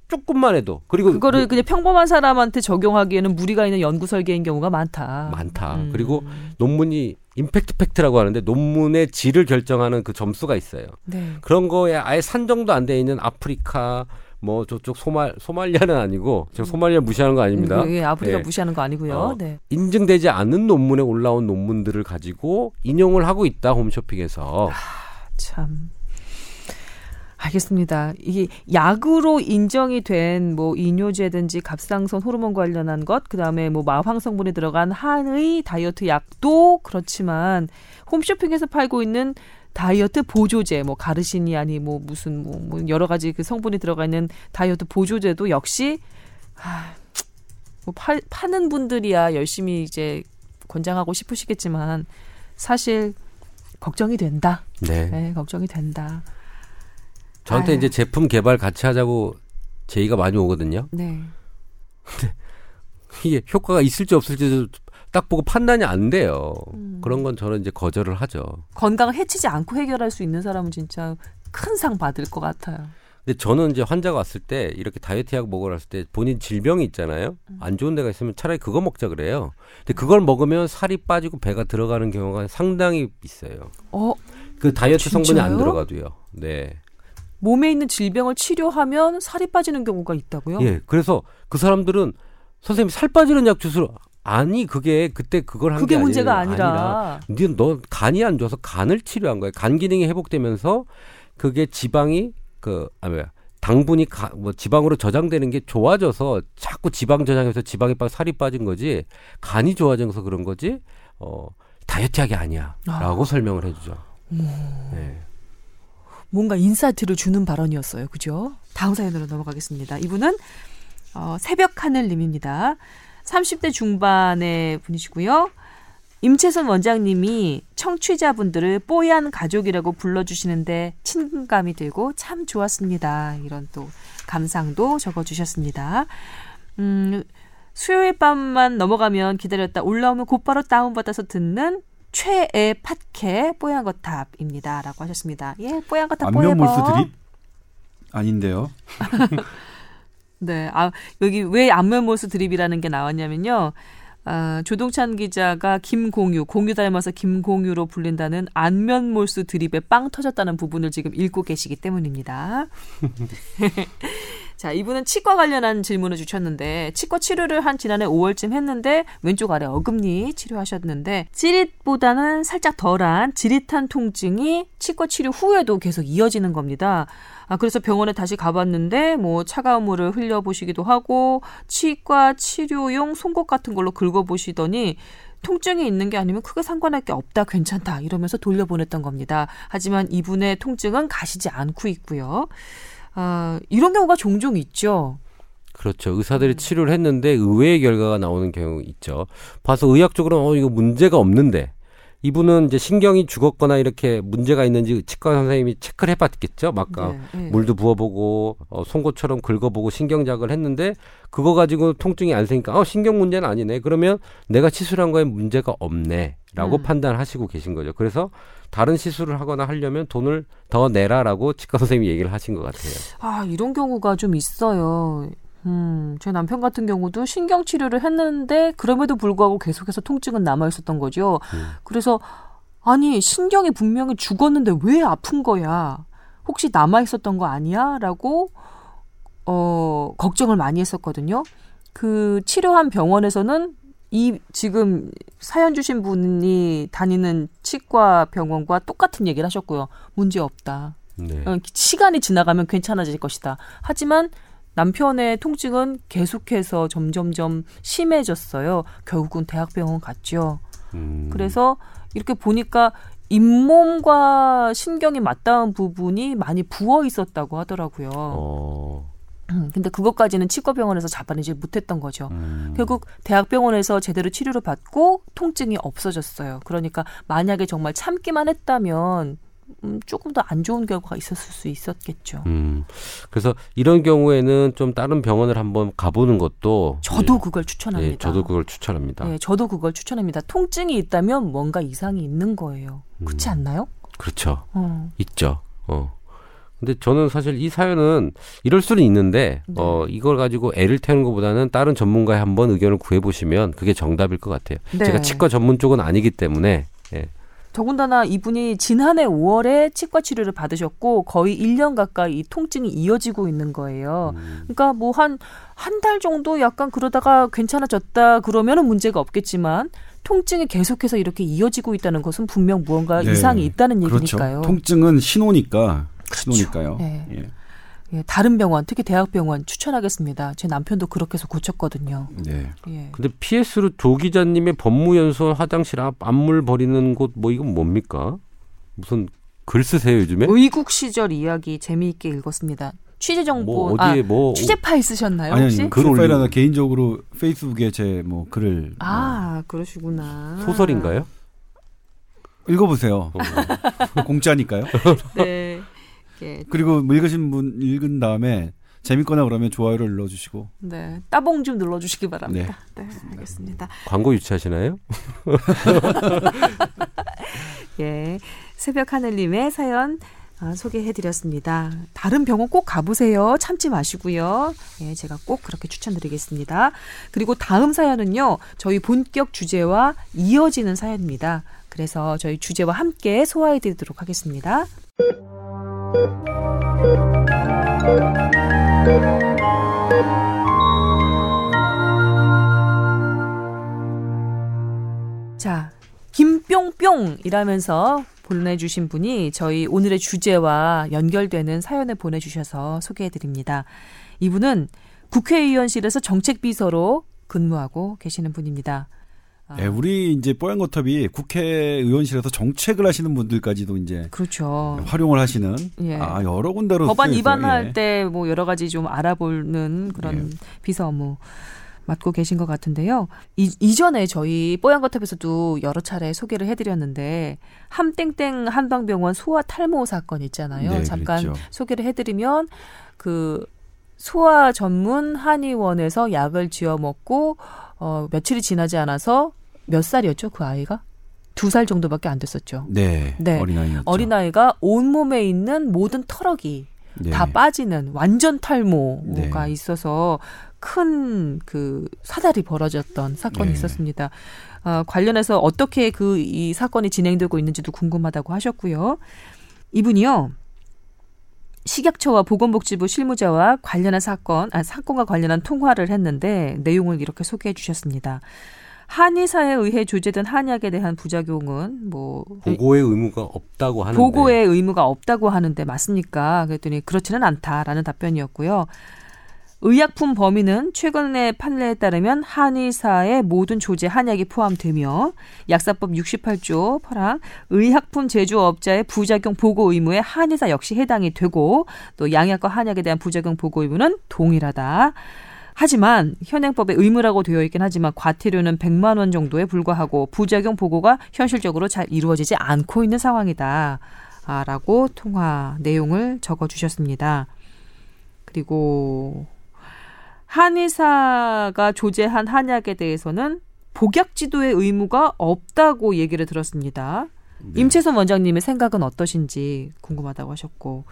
조금만 해도 그리고 그거를 뭐 그냥 평범한 사람한테 적용하기에는 무리가 있는 연구 설계인 경우가 많다. 많다. 음. 그리고 논문이 impact factor라고 하는데 논문의 질을 결정하는 그 점수가 있어요. 네. 그런 거에 아예 산정도 안 돼 있는 아프리카 뭐 저쪽 소말 소말리아는 아니고 제가 소말리아 무시하는 거 아닙니다. 음, 예, 아프리카 예. 무시하는 거 아니고요. 어. 네. 인증되지 않은 논문에 올라온 논문들을 가지고 인용을 하고 있다 홈쇼핑에서 참. 알겠습니다. 이게 약으로 인정이 된 뭐 이뇨제든지 갑상선 호르몬 관련한 것, 그 다음에 뭐 마황 성분이 들어간 한의 다이어트 약도 그렇지만 홈쇼핑에서 팔고 있는 다이어트 보조제, 뭐 가르시니아니 뭐 무슨 뭐, 뭐 여러 가지 그 성분이 들어가 있는 다이어트 보조제도 역시 아, 뭐 팔, 파는 분들이야 열심히 이제 권장하고 싶으시겠지만 사실 걱정이 된다. 네. 네, 걱정이 된다. 저한테 아유. 이제 제품 개발 같이 하자고 제의가 많이 오거든요. 네. 이게 효과가 있을지 없을지도 딱 보고 판단이 안 돼요. 음. 그런 건 저는 이제 거절을 하죠. 건강을 해치지 않고 해결할 수 있는 사람은 진짜 큰 상 받을 것 같아요. 근데 저는 이제 환자가 왔을 때 이렇게 다이어트 약 먹으러 왔을 때 본인 질병이 있잖아요. 음. 안 좋은 데가 있으면 차라리 그거 먹자 그래요. 근데 그걸 먹으면 살이 빠지고 배가 들어가는 경우가 상당히 있어요. 어, 그 다이어트 성분이 안 진짜요? 들어가도요. 네. 몸에 있는 질병을 치료하면 살이 빠지는 경우가 있다고요? 예. 그래서 그 사람들은 선생님 살 빠지는 약 주스로 아니 그게 그때 그걸 한게 그게 아니라 문제가 아니라, 네, 너 간이 안 좋아서 간을 치료한 거예요. 간 기능이 회복되면서 그게 지방이 그 아, 뭐야 당분이 가, 뭐 지방으로 저장되는 게 좋아져서 자꾸 지방 저장해서 지방이 빠 살이 빠진 거지 간이 좋아져서 그런 거지 어 다이어트 약이 아니야라고 아. 설명을 해주죠. 네. 뭔가 insight를 주는 발언이었어요. 그죠? 다음 사연으로 넘어가겠습니다. 이분은 어, 새벽 하늘님입니다. 30대 중반의 분이시고요. 임채선 원장님이 청취자분들을 뽀얀 가족이라고 불러주시는데 친근감이 들고 참 좋았습니다. 이런 또 감상도 적어주셨습니다. 음, 수요일 밤만 넘어가면 기다렸다 올라오면 곧바로 다운받아서 듣는 최애 팟캐 뽀얀 거탑입니다. 라고 하셨습니다. 예, 뽀얀 거탑 뽀얘버. 안면 몰수 드립? 아닌데요. 네. 아, 여기 왜 안면몰수 드립이라는 게 나왔냐면요. 아, 조동찬 기자가 김공유, 공유 닮아서 김공유로 불린다는 안면몰수 드립에 빵 터졌다는 부분을 지금 읽고 계시기 때문입니다. 자, 이분은 치과 관련한 질문을 주셨는데 치과 치료를 한 지난해 5월쯤 했는데 왼쪽 아래 어금니 치료하셨는데 찌릿보다는 살짝 덜한 지릿한 통증이 치과 치료 후에도 계속 이어지는 겁니다. 아, 그래서 병원에 다시 가봤는데 뭐 차가운 물을 흘려보시기도 하고 치과 치료용 송곳 같은 걸로 긁어보시더니 통증이 있는 게 아니면 크게 상관할 게 없다, 괜찮다 이러면서 돌려보냈던 겁니다. 하지만 이분의 통증은 가시지 않고 있고요. 아, 이런 경우가 종종 있죠. 그렇죠. 의사들이 음. 치료를 했는데 의외의 결과가 나오는 경우 있죠. 봐서 의학적으로 어 이거 문제가 없는데 이분은 이제 신경이 죽었거나 이렇게 문제가 있는지 치과 선생님이 체크를 해봤겠죠. 막 아, 네, 네. 물도 부어보고 어, 송곳처럼 긁어보고 신경작을 했는데 그거 가지고 통증이 안 생기니까 어 신경 문제는 아니네. 그러면 내가 시술한 거에 문제가 없네라고 음. 판단하시고 계신 거죠. 그래서 다른 시술을 하거나 하려면 돈을 더 내라라고 치과 선생님이 얘기를 하신 것 같아요. 아, 이런 경우가 좀 있어요. 음, 제 남편 같은 경우도 신경 치료를 했는데 그럼에도 불구하고 계속해서 통증은 남아 있었던 거죠. 음. 그래서 아니, 신경이 분명히 죽었는데 왜 아픈 거야? 혹시 남아 있었던 거 아니야? 라고 어, 걱정을 많이 했었거든요. 그 치료한 병원에서는 이 지금 사연 주신 분이 다니는 치과 병원과 똑같은 얘기를 하셨고요. 문제 없다. 네. 어, 시간이 지나가면 괜찮아질 것이다. 하지만 남편의 통증은 계속해서 점점점 심해졌어요. 결국은 대학병원 갔죠. 음. 그래서 이렇게 보니까 잇몸과 신경이 맞닿은 부분이 많이 부어 있었다고 하더라고요. 어. 음, 근데 그것까지는 치과병원에서 잡아내지 못했던 거죠. 음. 결국 대학병원에서 제대로 치료를 받고 통증이 없어졌어요. 그러니까 만약에 정말 참기만 했다면 음, 조금 더 안 좋은 결과가 있었을 수 있었겠죠. 음. 그래서 이런 경우에는 좀 다른 병원을 한번 가보는 것도 저도 예, 그걸 추천합니다. 예, 저도 그걸 추천합니다. 네, 저도 그걸 추천합니다. 통증이 있다면 뭔가 이상이 있는 거예요. 그렇지 않나요? 그렇죠. 어. 있죠. 어. 근데 저는 사실 이 사연은 이럴 수는 있는데 네. 어 이걸 가지고 애를 태우는 것보다는 다른 전문가의 한번 의견을 구해 보시면 그게 정답일 것 같아요. 네. 제가 치과 전문 쪽은 아니기 때문에 예. 더군다나 이분이 지난해 5월에 치과 치료를 받으셨고 거의 1년 가까이 이 통증이 이어지고 있는 거예요. 음. 그러니까 뭐 한 한 달 정도 약간 그러다가 괜찮아졌다 그러면은 문제가 없겠지만 통증이 계속해서 이렇게 이어지고 있다는 것은 분명 무언가 네. 이상이 있다는 그렇죠. 얘기니까요. 통증은 신호니까. 그렇죠. 신호니까요. 네. 예. 예, 다른 병원, 특히 대학병원 추천하겠습니다. 제 남편도 그렇게 해서 고쳤거든요. 네. 예. 근데 PS로 조 기자님의 법무연수원 화장실 앞 안물 버리는 곳 뭐 이건 뭡니까? 무슨 글 쓰세요 요즘에? 의국 시절 이야기 재미있게 읽었습니다. 취재 정보, 뭐 어디에 아, 뭐 취재 파일 쓰셨나요 아니 혹시? 아니 글글 올리고. 파일 하나 개인적으로 페이스북에 제 뭐 글을 아, 그러시구나. 소설인가요? 뭐 읽어보세요. 어. 공짜니까요. 네. 예, 그리고 뭐 읽으신 분 읽은 다음에 재밌거나 그러면 좋아요를 눌러주시고 네. 따봉 좀 눌러주시기 바랍니다. 네, 알겠습니다. 광고 유치하시나요? 예. 새벽 하늘님의 사연 아, 소개해드렸습니다. 다른 병원 꼭 가보세요. 참지 마시고요. 예, 제가 꼭 그렇게 추천드리겠습니다. 그리고 다음 사연은요, 저희 본격 주제와 이어지는 사연입니다. 그래서 저희 주제와 함께 소화해드리도록 하겠습니다. 자, 김뿅뿅 이라면서 보내주신 분이 저희 오늘의 주제와 연결되는 사연을 보내주셔서 소개해드립니다. 이분은 국회의원실에서 정책비서로 근무하고 계시는 분입니다. 아, 네, 우리 이제 뽀얀 거탑이 국회의원실에서 정책을 하시는 분들까지도 이제 그렇죠. 활용을 하시는 예. 아 여러 군데로 법안. 위반할 예. 때뭐 여러 가지 좀 알아보는 그런 예. 비서 업무. 맡고 계신 것 같은데요. 이, 이전에 저희 뽀얀거탑에서도 여러 차례 소개를 해드렸는데 함땡땡 한방병원 소아 탈모 사건 있잖아요. 네, 잠깐 그랬죠. 소개를 해드리면 그 소아 전문 한의원에서 약을 지어 먹고 어, 며칠이 지나지 않아서 몇 살이었죠 그 아이가? 두 살 정도밖에 안 됐었죠. 네, 네. 어린아이였죠. 어린아이가 온몸에 있는 모든 털럭이 네. 다 빠지는 완전 탈모가 네. 있어서 큰 그 사달이 벌어졌던 사건이 네. 있었습니다. 아, 관련해서 어떻게 그 이 사건이 진행되고 있는지도 궁금하다고 하셨고요. 이분이요. 식약처와 보건복지부 실무자와 관련한 사건, 아, 사건과 관련한 통화를 했는데 내용을 이렇게 소개해 주셨습니다. 한의사에 의해 조제된 한약에 대한 부작용은 뭐 보고의 의무가 없다고 하는데 보고의 의무가 없다고 하는데 맞습니까? 그랬더니 그렇지는 않다라는 답변이었고요. 의약품 범위는 최근의 판례에 따르면 한의사의 모든 조제 한약이 포함되며 약사법 68조 파랑 의약품 제조업자의 부작용 보고 의무에 한의사 역시 해당이 되고 또 양약과 한약에 대한 부작용 보고 의무는 동일하다. 하지만 현행법에 의무라고 되어 있긴 하지만 과태료는 100만 원 정도에 불과하고 부작용 보고가 현실적으로 잘 이루어지지 않고 있는 상황이다. 아, 라고 통화 내용을 적어 주셨습니다. 그리고 한의사가 조제한 한약에 대해서는 복약 지도의 의무가 없다고 얘기를 들었습니다. 네. 임채선 원장님의 생각은 어떠신지 궁금하다고 하셨고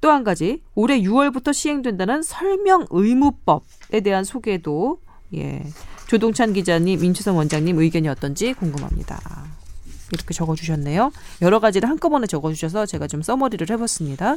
또 한 가지 올해 6월부터 시행된다는 설명 의무법에 대한 소개도 예 조동찬 기자님, 임채선 원장님 의견이 어떤지 궁금합니다. 이렇게 적어주셨네요. 여러 가지를 한꺼번에 적어주셔서 제가 좀 써머리를 해봤습니다.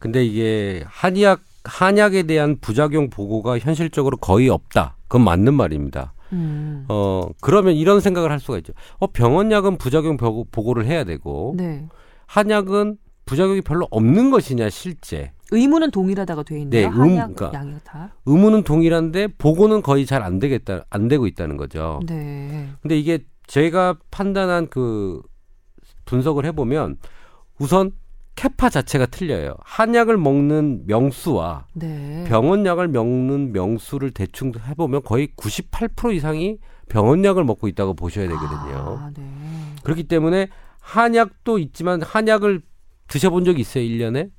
근데 이게 한의학 한약에 대한 부작용 보고가 현실적으로 거의 없다. 그건 맞는 말입니다. 음, 어 그러면 이런 생각을 할 수가 있죠. 어 병원 약은 부작용 보고, 보고를 해야 되고 네. 한약은 부작용이 별로 없는 것이냐 실제 의무는 동일하다가 돼 있네요. 네, 음, 한약, 그러니까. 양약 다. 의무는 동일한데 보고는 거의 잘 안 되겠다 안 되고 있다는 거죠. 네. 근데 이게 제가 판단한 그 분석을 해보면 우선 캐파 자체가 틀려요. 한약을 먹는 명수와 네. 병원약을 먹는 명수를 대충 해보면 거의 98% 이상이 병원약을 먹고 있다고 보셔야 되거든요. 아, 네. 그렇기 때문에 한약도 있지만 한약을 드셔본 적이 있어요, 1년에?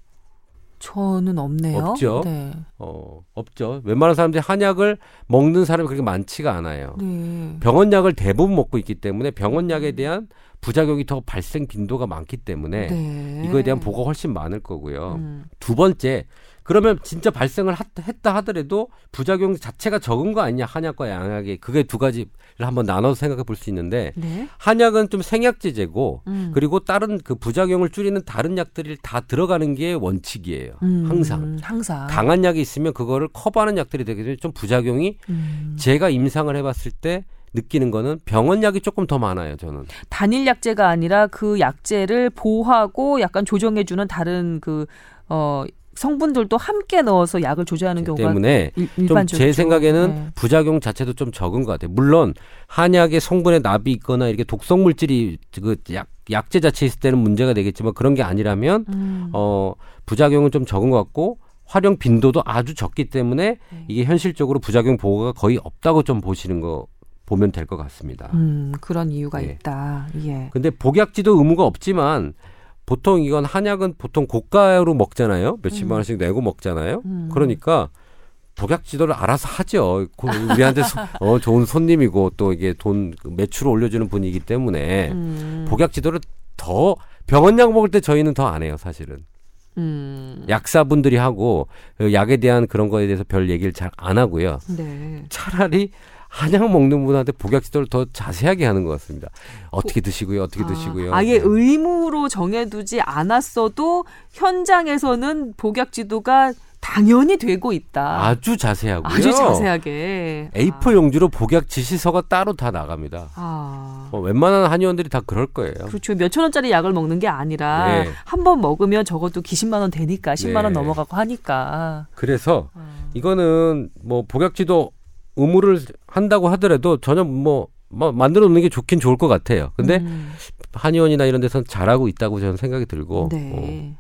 저는 없네요. 없죠. 네. 어, 없죠. 웬만한 사람들이 한약을 먹는 사람이 그렇게 많지가 않아요. 네. 병원약을 대부분 먹고 있기 때문에 병원약에 대한 부작용이 더 발생 빈도가 많기 때문에 네. 이거에 대한 보고가 훨씬 많을 거고요. 음. 두 번째, 그러면 진짜 발생을 하- 했다 하더라도 부작용 자체가 적은 거 아니냐 한약과 양약이 그게 두 가지를 한번 나눠서 생각해 볼 수 있는데 네. 한약은 좀 생약제제고 음. 그리고 다른 그 부작용을 줄이는 다른 약들이 다 들어가는 게 원칙이에요. 음, 항상 항상. 강한 약이 있으면 그거를 커버하는 약들이 되기 때문에 좀 부작용이 음. 제가 임상을 해봤을 때 느끼는 거는 병원 약이 조금 더 많아요. 저는 단일 약제가 아니라 그 약제를 보호하고 약간 조정해 주는 다른 그, 어, 성분들도 함께 넣어서 약을 조제하는 경우가 때문에 일, 좀. 제 생각에는 네. 부작용 자체도 좀 적은 것 같아요. 물론 한약의 성분에 납이 있거나 이렇게 독성 물질이 그 약, 약제 자체 있을 때는 문제가 되겠지만 그런 게 아니라면 음. 어 부작용은 좀 적은 것 같고 활용 빈도도 아주 적기 때문에 네. 이게 현실적으로 부작용 보고가 거의 없다고 좀 보시는 거 보면 될 것 같습니다. 음, 그런 이유가 예. 있다. 예. 근데 복약지도 의무가 없지만 보통 이건 한약은 보통 고가로 먹잖아요. 몇십만 원씩 내고 먹잖아요. 음. 그러니까 복약지도를 알아서 하죠. 그 우리한테 소- 어, 좋은 손님이고 또 이게 돈 매출을 올려주는 분이기 때문에 음. 복약 지도를 더 병원 약 먹을 때 저희는 더 안 해요, 사실은. 음. 약사분들이 하고 그 약에 대한 그런 거에 대해서 별 얘기를 잘 안 하고요. 네. 차라리 한약 먹는 분한테 복약지도를 더 자세하게 하는 것 같습니다. 어떻게 드시고요, 어떻게 드시고요. 아, 아예 네. 의무로 정해두지 않았어도 현장에서는 복약 지도가 당연히 되고 있다. 아주 자세하고요. 아주 자세하게. A4 용지로 복약 지시서가 따로 다 나갑니다. 아. 뭐 웬만한 한의원들이 다 그럴 거예요. 그렇죠. 몇천 원짜리 약을 먹는 게 아니라 네. 한번 먹으면 적어도 기십만 원 되니까 10만 원 네. 넘어가고 하니까. 그래서 어. 이거는 뭐 복약지도 의무를 한다고 하더라도 전혀 뭐, 뭐 만들어 놓는 게 좋긴 좋을 것 같아요. 근데 음. 한의원이나 이런 데서는 잘하고 있다고 저는 생각이 들고 어. 네.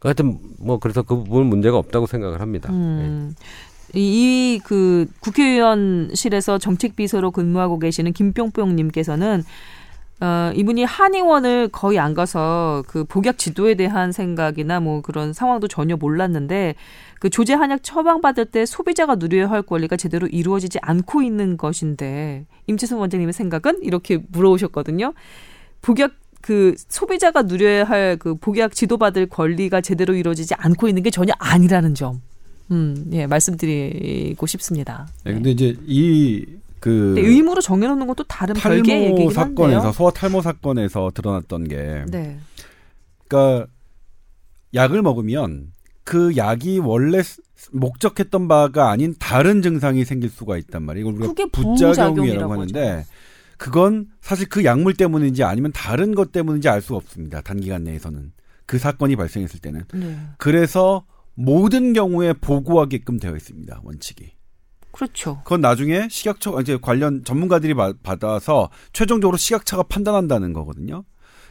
하여튼 뭐 그래서 그 부분 은 문제가 없다고 생각을 합니다. 음. 이그 국회의원실에서 정책 비서로 근무하고 계시는 김뿅뿅 님께서는 어, 이분이 한의원을 거의 안 가서 그 복약 지도에 대한 생각이나 뭐 그런 상황도 전혀 몰랐는데 그 조제 한약 처방받을 때 소비자가 누려야 할 권리가 제대로 이루어지지 않고 있는 것인데 임채선 원장님의 생각은 이렇게 물어오셨거든요. 복약 그 소비자가 누려야 할 그 복약 지도받을 권리가 제대로 이루어지지 않고 있는 게 전혀 아니라는 점. 음, 예, 말씀드리고 싶습니다. 네, 근데 이제 이그 근데 의무로 정해놓는 것도 다른 별개의 얘기긴 사건에서 한데요. 소아 탈모 사건에서 드러났던 게 네. 그러니까 약을 먹으면 그 약이 원래 스- 목적했던 바가 아닌 다른 증상이 생길 수가 있단 말이에요. 이걸 그게 우리가 부작용이라고 하는데 그건 사실 그 약물 때문인지 아니면 다른 것 때문인지 알 수가 없습니다. 단기간 내에서는 그 사건이 발생했을 때는 네. 그래서 모든 경우에 보고하게끔 되어 있습니다. 원칙이. 그렇죠. 그건 나중에 식약처 이제 관련 전문가들이 바- 받아서 최종적으로 식약처가 판단한다는 거거든요.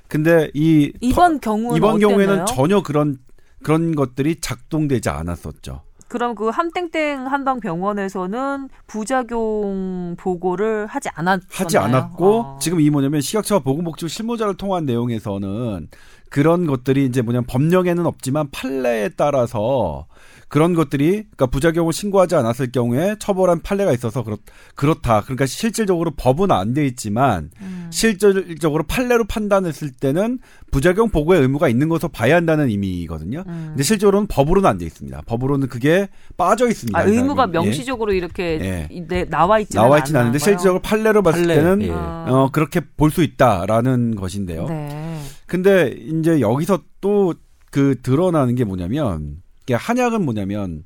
근데 이 이번 경우는 이번 어땠나요? 경우에는 전혀 그런 그런 것들이 작동되지 않았었죠. 그럼 그 함땡땡 한방 병원에서는 부작용 보고를 하지 않았 하지 않았고 어. 지금 이 뭐냐면 식약처와 보건복지부 실무자를 통한 내용에서는 그런 것들이 이제 뭐냐면 법령에는 없지만 판례에 따라서 그런 것들이 그러니까 부작용을 신고하지 않았을 경우에 처벌한 판례가 있어서 그렇, 그렇다. 그러니까 실질적으로 법은 안 돼 있지만 음. 실질적으로 판례로 판단했을 때는 부작용 보고의 의무가 있는 것으로 봐야 한다는 의미거든요. 음. 근데 실제로는 법으로는 안 돼 있습니다. 법으로는 그게 빠져 있습니다. 아, 이 의무가. 예. 명시적으로 이렇게 예. 이- 네, 나와 있지는 나와 있지는. 않은데 실질적으로 판례로 봤을 판례, 때는 예. 아. 어, 그렇게 볼 수 있다라는 것인데요. 네. 근데 이제 여기서 또 그 드러나는 게 뭐냐면 한약은 뭐냐면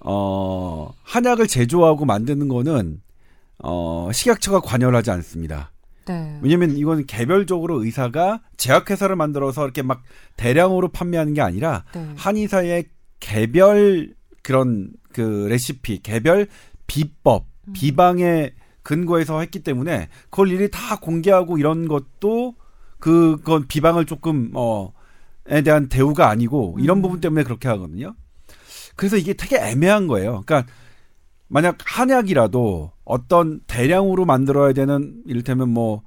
어 한약을 제조하고 만드는 거는 어 식약처가 관여를 하지 않습니다. 네. 왜냐면 이건 개별적으로 의사가 제약회사를 만들어서 이렇게 막 대량으로 판매하는 게 아니라 네. 한의사의 개별 그런 그 레시피, 개별 비법, 음. 비방에 근거해서 했기 때문에 그걸 일이 다 공개하고 이런 것도 그건 비방을 조금 어에 대한 대우가 아니고 이런 음. 부분 때문에 그렇게 하거든요. 그래서 이게 되게 애매한 거예요. 그러니까 만약 한약이라도 어떤 대량으로 만들어야 되는 이를테면 뭐,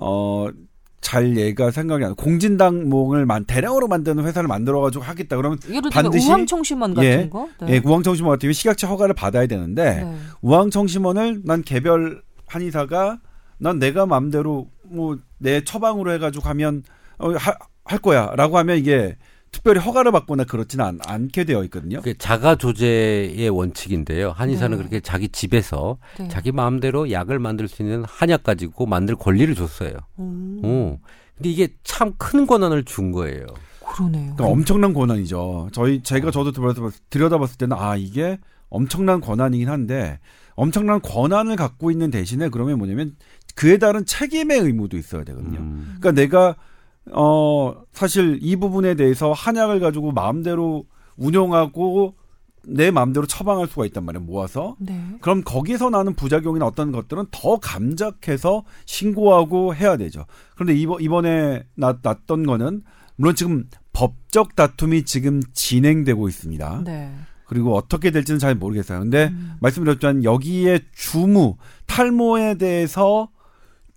뭐어잘 얘가 생각이 안 나. 공진당목을 만 대량으로 만드는 회사를 만들어 가지고 하겠다 그러면 반드시- 우황청심원 같은 예, 거. 예, 우황청심원 같은 경우 식약처 허가를 받아야 되는데 네. 우황청심원을 난 개별 한의사가 난 내가 마음대로 뭐 내 처방으로 해 가지고 하면 어, 하, 할 거야라고 하면 이게 특별히 허가를 받거나 그렇지는 않, 않게 되어 있거든요. 그게 자가 조제의 원칙인데요. 한의사는 네. 그렇게 자기 집에서 네. 자기 마음대로 약을 만들 수 있는 한약 가지고 만들 권리를 줬어요. 음, 어. 근데 이게 참 큰 권한을 준 거예요. 그러네요. 그러니까 엄청난 권한이죠. 저희 제가 저도 들여다봤- 들여다봤을 때는 아 이게 엄청난 권한이긴 한데 엄청난 권한을 갖고 있는 대신에 그러면 뭐냐면 그에 따른 책임의 의무도 있어야 되거든요. 음. 그러니까 내가 어 사실 이 부분에 대해서 한약을 가지고 마음대로 운영하고 내 마음대로 처방할 수가 있단 말이에요. 모아서. 네. 그럼 거기서 나는 부작용이나 어떤 것들은 더 감작해서 신고하고 해야 되죠. 그런데 이번 이번에 났, 났던 거는 물론 지금 법적 다툼이 지금 진행되고 있습니다. 네. 그리고 어떻게 될지는 잘 모르겠어요. 근데 음. 말씀드렸지만 여기에 주무 탈모에 대해서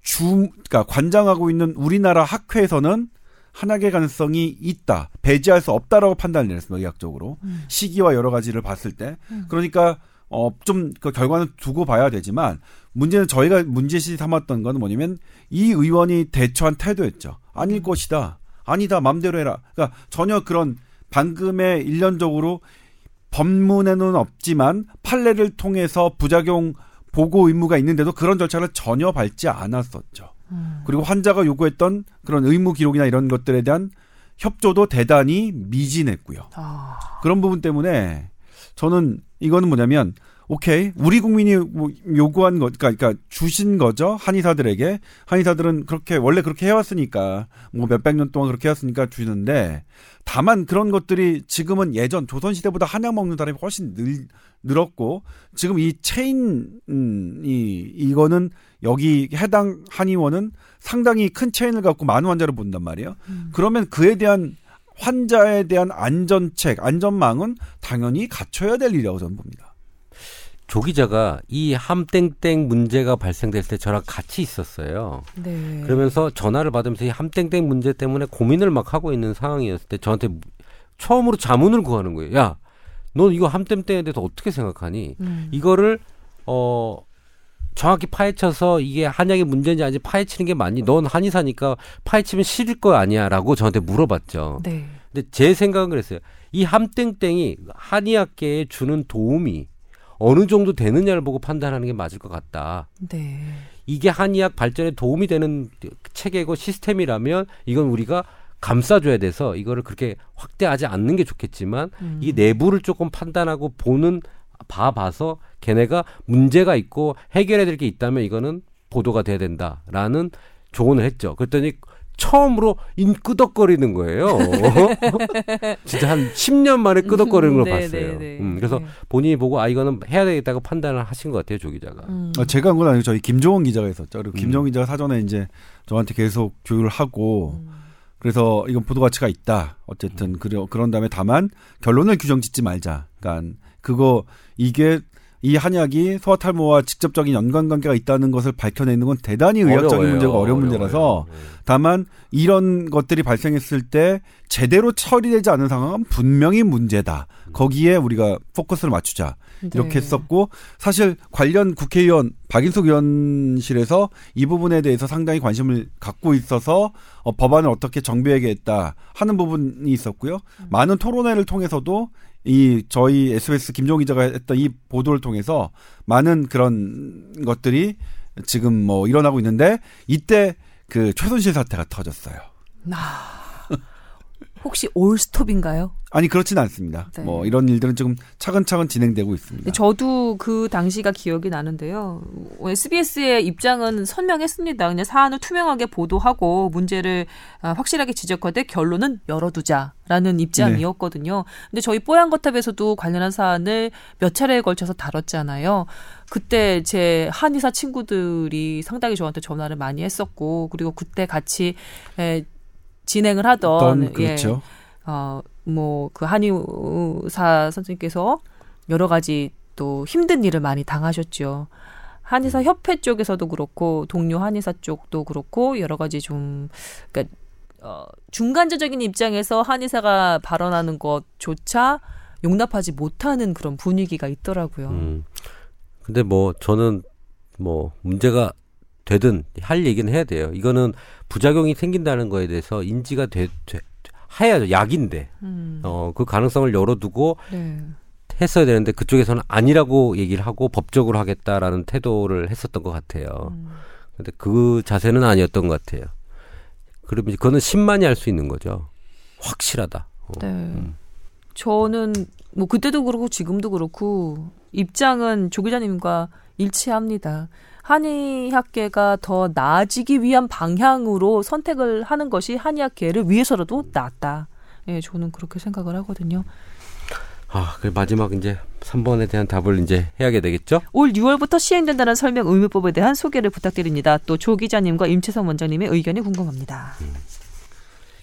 주 그러니까 관장하고 있는 우리나라 학회에서는 한약의 가능성이 있다. 배제할 수 없다라고 판단을 내렸습니다 의학적으로. 음. 시기와 여러 가지를 봤을 때. 음. 그러니까 어 좀 그 결과는 두고 봐야 되지만 문제는 저희가 문제시 삼았던 건 뭐냐면 이 의원이 대처한 태도였죠. 아닐 음. 것이다. 아니다. 맘대로 해라. 그러니까 전혀 그런 방금의 일련적으로 법문에는 없지만 판례를 통해서 부작용 보고 의무가 있는데도 그런 절차를 전혀 밟지 않았었죠. 음. 그리고 환자가 요구했던 그런 의무 기록이나 이런 것들에 대한 협조도 대단히 미진했고요. 아. 그런 부분 때문에 저는 이거는 뭐냐면 오케이 우리 국민이 뭐 요구한 것 그러니까, 그러니까 주신 거죠 한의사들에게 한의사들은 그렇게 원래 그렇게 해왔으니까 뭐 몇백 년 동안 그렇게 해왔으니까 주는데 다만 그런 것들이 지금은 예전 조선 시대보다 한약 먹는 사람이 훨씬 늘, 늘었고 지금 이 체인 음, 이 이거는 여기 해당 한의원은 상당히 큰 체인을 갖고 많은 환자를 본단 말이에요. 음. 그러면 그에 대한 환자에 대한 안전책, 안전망은 당연히 갖춰야 될 일이라고 저는 봅니다. 조 기자가 이 함땡땡 문제가 발생됐을 때 저랑 같이 있었어요. 네. 그러면서 전화를 받으면서 이 함땡땡 문제 때문에 고민을 막 하고 있는 상황이었을 때 저한테 처음으로 자문을 구하는 거예요. 야, 너 이거 함땡땡에 대해서 어떻게 생각하니? 음. 이거를 어 정확히 파헤쳐서 이게 한약의 문제인지 아닌지 파헤치는 게 맞니? 넌 한의사니까 파헤치면 싫을 거 아니야라고 저한테 물어봤죠. 네. 근데 제 생각은 그랬어요. 이 함땡땡이 한의학계에 주는 도움이 어느 정도 되느냐를 보고 판단하는 게 맞을 것 같다. 네. 이게 한의학 발전에 도움이 되는 체계고 시스템이라면 이건 우리가 감싸줘야 돼서 이거를 그렇게 확대하지 않는 게 좋겠지만 음. 이 내부를 조금 판단하고 보는 봐봐서 걔네가 문제가 있고 해결해야 될 게 있다면 이거는 보도가 돼야 된다라는 조언을 했죠. 그랬더니 처음으로 인 끄덕거리는 거예요. 진짜 한 10년 만에 끄덕거리는 걸 네, 봤어요. 네, 네. 음, 그래서 네. 본인이 보고 아 이거는 해야 되겠다고 판단을 하신 것 같아요, 조 기자가. 음. 어, 제가 한 건 아니고 저희 김종원 기자가 있었죠. 그리고 음. 김종원 기자가 사전에 이제 저한테 계속 교육을 하고 음. 그래서 이건 보도 가치가 있다. 어쨌든 그러, 그런 다음에 다만 결론을 규정 짓지 말자. 그러니까 그거 이게 이 한약이 소아 탈모와 직접적인 연관 관계가 있다는 것을 밝혀내는 건 대단히 의학적인 어려워요. 문제고 어려운 어려워요. 문제라서 네. 다만 이런 것들이 발생했을 때 제대로 처리되지 않은 상황은 분명히 문제다. 거기에 우리가 포커스를 맞추자. 이렇게 네. 했었고 사실 관련 국회의원 박인숙 의원실에서 이 부분에 대해서 상당히 관심을 갖고 있어서 어, 법안을 어떻게 정비하겠다 하는 부분이 있었고요. 많은 토론회를 통해서도 이 저희 SBS 김종 기자가 했던 이 보도를 통해서 많은 그런 것들이 지금 뭐 일어나고 있는데 이때 그 최순실 사태가 터졌어요. 혹시 올스톱인가요? 아니 그렇지는 않습니다. 네. 뭐 이런 일들은 지금 차근차근 진행되고 있습니다. 저도 그 당시가 기억이 나는데요. SBS의 입장은 선명했습니다. 그냥 사안을 투명하게 보도하고 문제를 아, 확실하게 지적하되 결론은 열어두자라는 입장이었거든요. 근데 저희 뽀얀 거탑에서도 관련한 사안을 몇 차례에 걸쳐서 다뤘잖아요. 그때 제 한의사 친구들이 상당히 저한테 전화를 많이 했었고 그리고 그때 같이 에, 진행을 하던 어떤 예, 그렇죠. 어, 뭐, 그 한의사 선생님께서 여러 가지 또 힘든 일을 많이 당하셨죠. 한의사 협회 쪽에서도 그렇고, 동료 한의사 쪽도 그렇고, 여러 가지 좀, 그니까, 어, 중간자적인 입장에서 한의사가 발언하는 것조차 용납하지 못하는 그런 분위기가 있더라고요. 음. 근데 뭐 저는 뭐 문제가 되든 할 얘기는 해야 돼요. 이거는 부작용이 생긴다는 거에 대해서 인지가 돼, 돼 해야죠. 약인데. 음, 어, 그 가능성을 열어두고 네. 했어야 되는데 그쪽에서는 아니라고 얘기를 하고 법적으로 하겠다라는 태도를 했었던 것 같아요. 음. 근데 그 자세는 아니었던 것 같아요. 그러면 이제 그거는 신만이 할 수 있는 거죠. 확실하다. 어. 네. 저는 뭐 그때도 그렇고 지금도 그렇고 입장은 조 기자님과 일치합니다. 한의학계가 더 나아지기 위한 방향으로 선택을 하는 것이 한의학계를 위해서라도 낫다. 예, 저는 그렇게 생각을 하거든요. 아, 그 마지막 이제 3번에 대한 답을 이제 해야게 되겠죠? 올 6월부터 시행된다는 설명 의무법에 대한 소개를 부탁드립니다. 또 조 기자님과 임채성 원장님의 의견이 궁금합니다.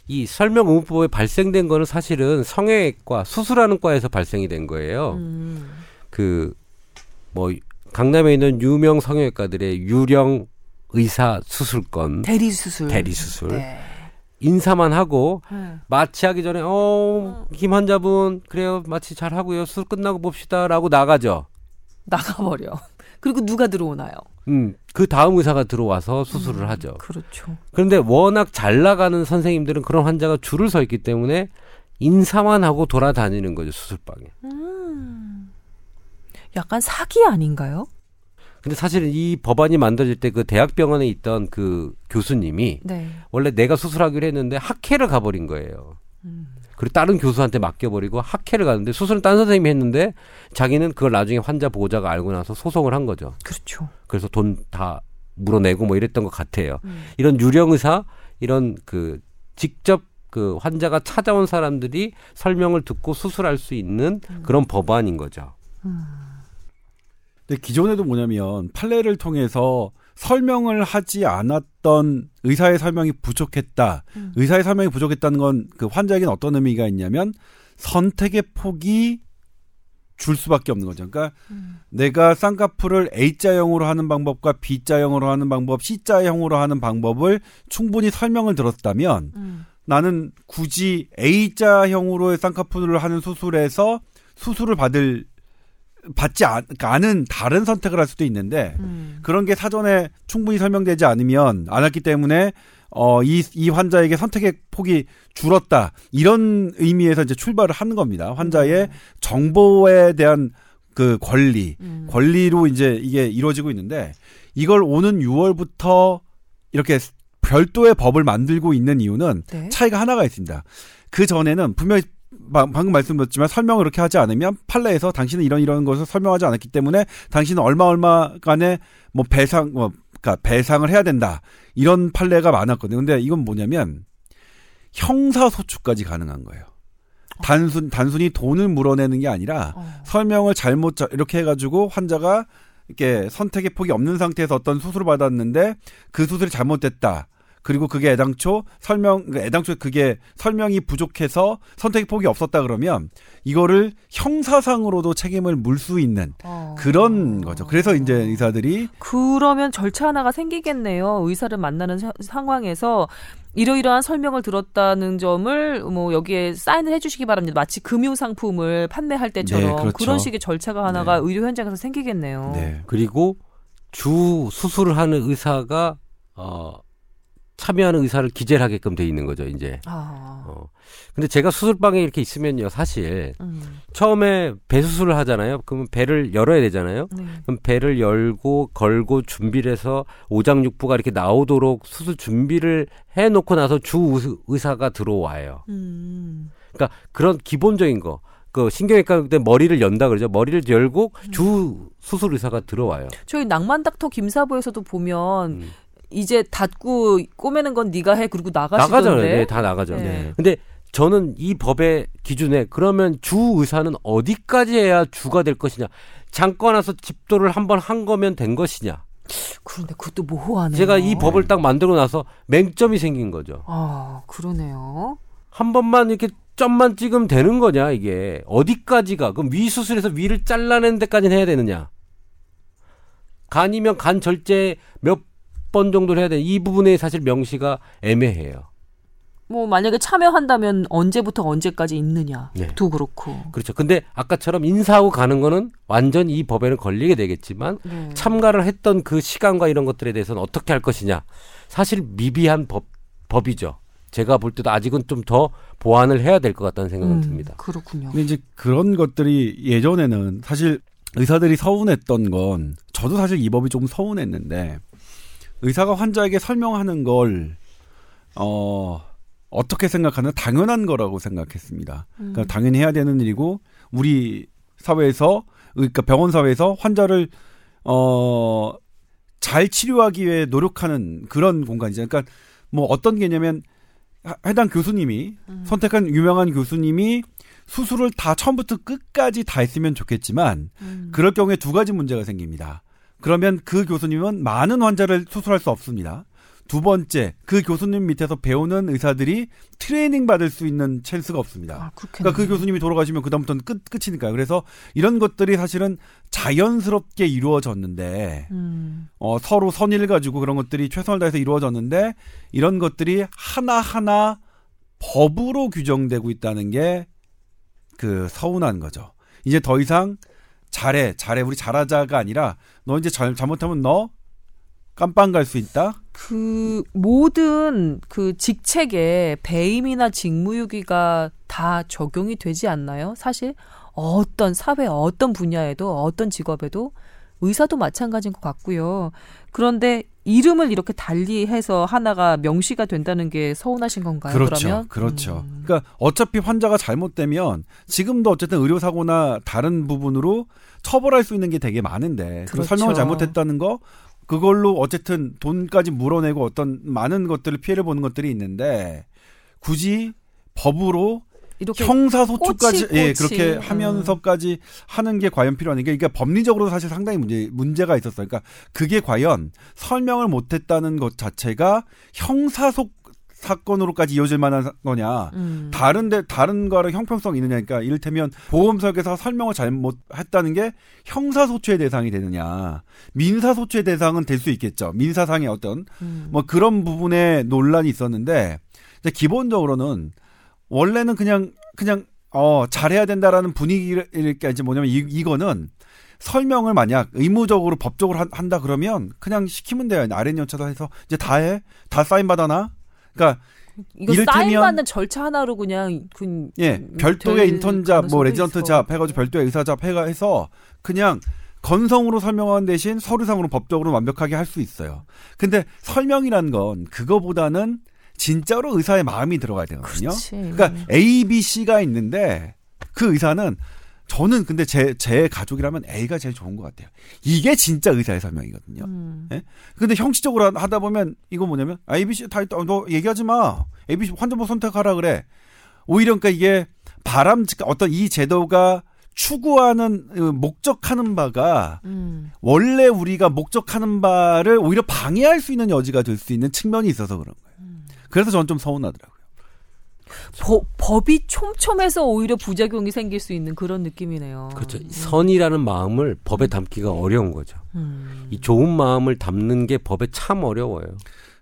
이 설명 의무법에 발생된 거는 사실은 성형외과 수술하는 과에서 발생이 된 거예요. 음, 그뭐 강남에 있는 유명 성형외과들의 유령 의사 수술권 대리 수술. 대리 수술 네. 인사만 하고 네. 마취하기 전에 어, 김 환자분 그래요. 마취 잘 하고요. 수술 끝나고 봅시다라고 나가죠. 나가버려. 그리고 누가 들어오나요? 음, 그 다음 의사가 들어와서 수술을 하죠. 그렇죠. 그런데 워낙 잘 나가는 선생님들은 그런 환자가 줄을 서 있기 때문에 인사만 하고 돌아다니는 거죠, 수술방에. 음. 약간 사기 아닌가요? 근데 사실은 이 법안이 만들어질 때 그 대학병원에 있던 그 교수님이 네. 원래 내가 수술하기로 했는데 학회를 가버린 거예요. 그리고 다른 교수한테 맡겨버리고 학회를 가는데 수술은 딴 선생님이 했는데 자기는 그걸 나중에 환자 보호자가 알고 나서 소송을 한 거죠. 그렇죠. 그래서 돈 다 물어내고 뭐 이랬던 것 같아요. 음. 이런 유령 의사 이런 그 직접 그 환자가 찾아온 사람들이 설명을 듣고 수술할 수 있는 그런 법안인 거죠. 근데 기존에도 뭐냐면 판례를 통해서 설명을 하지 않았던 의사의 설명이 부족했다. 음. 의사의 설명이 부족했다는 건 그 환자에게는 어떤 의미가 있냐면 선택의 폭이 줄 수밖에 없는 거죠. 그러니까 음. 내가 쌍꺼풀을 A자형으로 하는 방법과 B자형으로 하는 방법, C자형으로 하는 방법을 충분히 설명을 들었다면 음. 나는 굳이 A자형으로의 쌍꺼풀을 하는 수술에서 수술을 받을 받지 않, 않은 다른 선택을 할 수도 있는데 음. 그런 게 사전에 충분히 설명되지 않으면 않았기 때문에 어, 이, 이 환자에게 선택의 폭이 줄었다. 이런 의미에서 이제 출발을 하는 겁니다. 환자의 정보에 대한 그 권리, 음. 권리로 이제 이게 이루어지고 있는데 이걸 오는 6월부터 이렇게 별도의 법을 만들고 있는 이유는 네. 차이가 하나가 있습니다. 그 전에는 분명히 바- 방금 말씀드렸지만 설명을 이렇게 하지 않으면 판례에서 당신은 이런 이런 것을 설명하지 않았기 때문에 당신은 얼마 얼마간의 뭐 배상 뭐 그러니까 배상을 해야 된다 이런 판례가 많았거든요. 근데 이건 뭐냐면 형사 소추까지 가능한 거예요. 단순 단순히 돈을 물어내는 게 아니라 어. 설명을 잘못 자- 이렇게 해가지고 환자가 이렇게 선택의 폭이 없는 상태에서 어떤 수술을 받았는데 그 수술이 잘못됐다. 그리고 그게 애당초 설명, 그 애당초 그게 설명이 부족해서 선택의 폭이 없었다 그러면 이거를 형사상으로도 책임을 물 수 있는 어. 그런 거죠. 그래서 이제 의사들이 그러면 절차 하나가 생기겠네요. 의사를 만나는 사- 상황에서 이러이러한 설명을 들었다는 점을 뭐 여기에 사인을 해주시기 바랍니다. 마치 금융 상품을 판매할 때처럼 네, 그렇죠. 그런 식의 절차가 하나가 네. 의료 현장에서 생기겠네요. 네. 그리고 주 수술을 하는 의사가 어 참여하는 의사를 기재를 하게끔 돼 있는 거죠, 이제. 아, 어. 근데 제가 수술방에 이렇게 있으면요, 사실 음, 처음에 배 수술을 하잖아요. 그러면 배를 열어야 되잖아요. 네. 그럼 배를 열고 걸고 준비를 해서 오장육부가 이렇게 나오도록 수술 준비를 해 놓고 나서 주 의- 의사가 들어와요. 음, 그러니까 그런 기본적인 거. 그 신경외과 때 머리를 연다 그러죠. 머리를 열고 주 수술 의사가 들어와요. 저희 낭만 닥터 김사부에서도 보면 음. 이제 닫고 꼬매는 건 네가 해 그리고 나가시던데. 나가잖아요. 네, 다 나가죠. 네. 근데 저는 이 법의 기준에 그러면 주 의사는 어디까지 해야 주가 될 것이냐? 잠깐 와서 집도를 한번 한 거면 된 것이냐? 그런데 그것도 모호하네요. 제가 이 법을 딱 만들고 나서 맹점이 생긴 거죠. 아 그러네요. 한 번만 이렇게 점만 찍으면 되는 거냐 이게 어디까지가 그럼 위 수술에서 위를 잘라내는 데까지는 해야 되느냐? 간이면 간 절제 몇 번 정도를 해야 돼. 이 부분에 사실 명시가 애매해요. 뭐 만약에 참여한다면 언제부터 언제까지 있느냐도 네. 그렇고. 그렇죠. 근데 아까처럼 인사하고 가는 거는 완전 이 법에는 걸리게 되겠지만 네. 참가를 했던 그 시간과 이런 것들에 대해서는 어떻게 할 것이냐. 사실 미비한 법, 법이죠. 제가 볼 때도 아직은 좀 더 보완을 해야 될 것 같다는 생각은 음, 듭니다. 그렇군요. 근데 이제 그런 것들이 예전에는 사실 의사들이 서운했던 건 저도 사실 이 법이 조금 서운했는데 의사가 환자에게 설명하는 걸 어, 어떻게 생각하나 당연한 거라고 생각했습니다. 음. 그러니까 당연히 해야 되는 일이고 우리 사회에서 그러니까 병원 사회에서 환자를 어, 잘 치료하기 위해 노력하는 그런 공간이죠. 그러니까 뭐 어떤 개념면 하- 해당 교수님이 음. 선택한 유명한 교수님이 수술을 다 처음부터 끝까지 다 했으면 좋겠지만 음. 그럴 경우에 두 가지 문제가 생깁니다. 그러면 그 교수님은 많은 환자를 수술할 수 없습니다. 두 번째, 그 교수님 밑에서 배우는 의사들이 트레이닝 받을 수 있는 찬스가 없습니다. 아. 그러니까 그 교수님이 돌아가시면 그다음부터는 끝 끝이니까요. 그래서 이런 것들이 사실은 자연스럽게 이루어졌는데 음. 어, 서로 선의를 가지고 그런 것들이 최선을 다해서 이루어졌는데 이런 것들이 하나하나 법으로 규정되고 있다는 게 그 서운한 거죠. 이제 더 이상 잘해, 잘해, 우리 잘하자가 아니라 너 이제 잘, 잘못하면 너 깜빵 갈 수 있다? 그 모든 그 직책에 배임이나 직무유기가 다 적용이 되지 않나요? 사실 어떤 사회 어떤 분야에도 어떤 직업에도 의사도 마찬가지인 것 같고요. 그런데 이름을 이렇게 달리해서 하나가 명시가 된다는 게 서운하신 건가요? 그렇죠. 그러면 그렇죠. 음. 그러니까 어차피 환자가 잘못되면 지금도 어쨌든 의료 사고나 다른 부분으로 처벌할 수 있는 게 되게 많은데 그 그렇죠. 설명을 잘못했다는 거 그걸로 어쨌든 돈까지 물어내고 어떤 많은 것들을 피해를 보는 것들이 있는데 굳이 법으로 이렇게 형사소추까지 예. 그렇게 음. 하면서까지 하는 게 과연 필요한가? 그러니까 법리적으로 사실 상당히 문제 문제가 있었어요. 그러니까 그게 과연 설명을 못했다는 것 자체가 형사소 사건으로까지 이어질 만한 사- 거냐. 음. 다른데 다른 거랑 형평성 있느냐. 그러니까 이를테면 보험 설계사 설명을 잘못했다는 게 형사 소추의 대상이 되느냐. 민사 소추의 대상은 될 수 있겠죠. 민사상의 어떤 음. 뭐 그런 부분에 논란이 있었는데 이제 기본적으로는 원래는 그냥 그냥 어 잘해야 된다라는 분위기를 이렇게 이제 뭐냐면 이, 이거는 설명을 만약 의무적으로 법적으로 한, 한다 그러면 그냥 시키면 돼요. 아랫 연차도 해서 이제 다 해. 다 사인 받아놔. 그러니까 이거 이를테면- 사인 받는 절차 하나로 그냥 그 예, 음, 별도의 될 인턴 job, 뭐 가능성도 레지던트 있어. job 해가지고 별도의 의사 job 해가 해서 그냥 건성으로 설명하는 대신 서류상으로 법적으로 완벽하게 할 수 있어요. 근데 설명이란 건 그거보다는 진짜로 의사의 마음이 들어가야 되거든요. 그러니까 A, B, C가 있는데 그 의사는 저는 근데 제, 제 가족이라면 A가 제일 좋은 것 같아요. 이게 진짜 의사의 설명이거든요. 음. 근데 형식적으로 하- 하다 보면 이거 뭐냐면 아, ABC 다 있다. 너 얘기하지 마. ABC 환자부 선택하라 그래. 오히려 그러니까 이게 바람직 어떤 이 제도가 추구하는 어, 목적하는 바가 음. 원래 우리가 목적하는 바를 오히려 방해할 수 있는 여지가 될 수 있는 측면이 있어서 그런 거예요. 음. 그래서 저는 좀 서운하더라고요. 법, 법이 촘촘해서 오히려 부작용이 생길 수 있는 그런 느낌이네요. 그렇죠. 선이라는 마음을 법에 담기가 어려운 거죠. 음. 이 좋은 마음을 담는 게 법에 참 어려워요.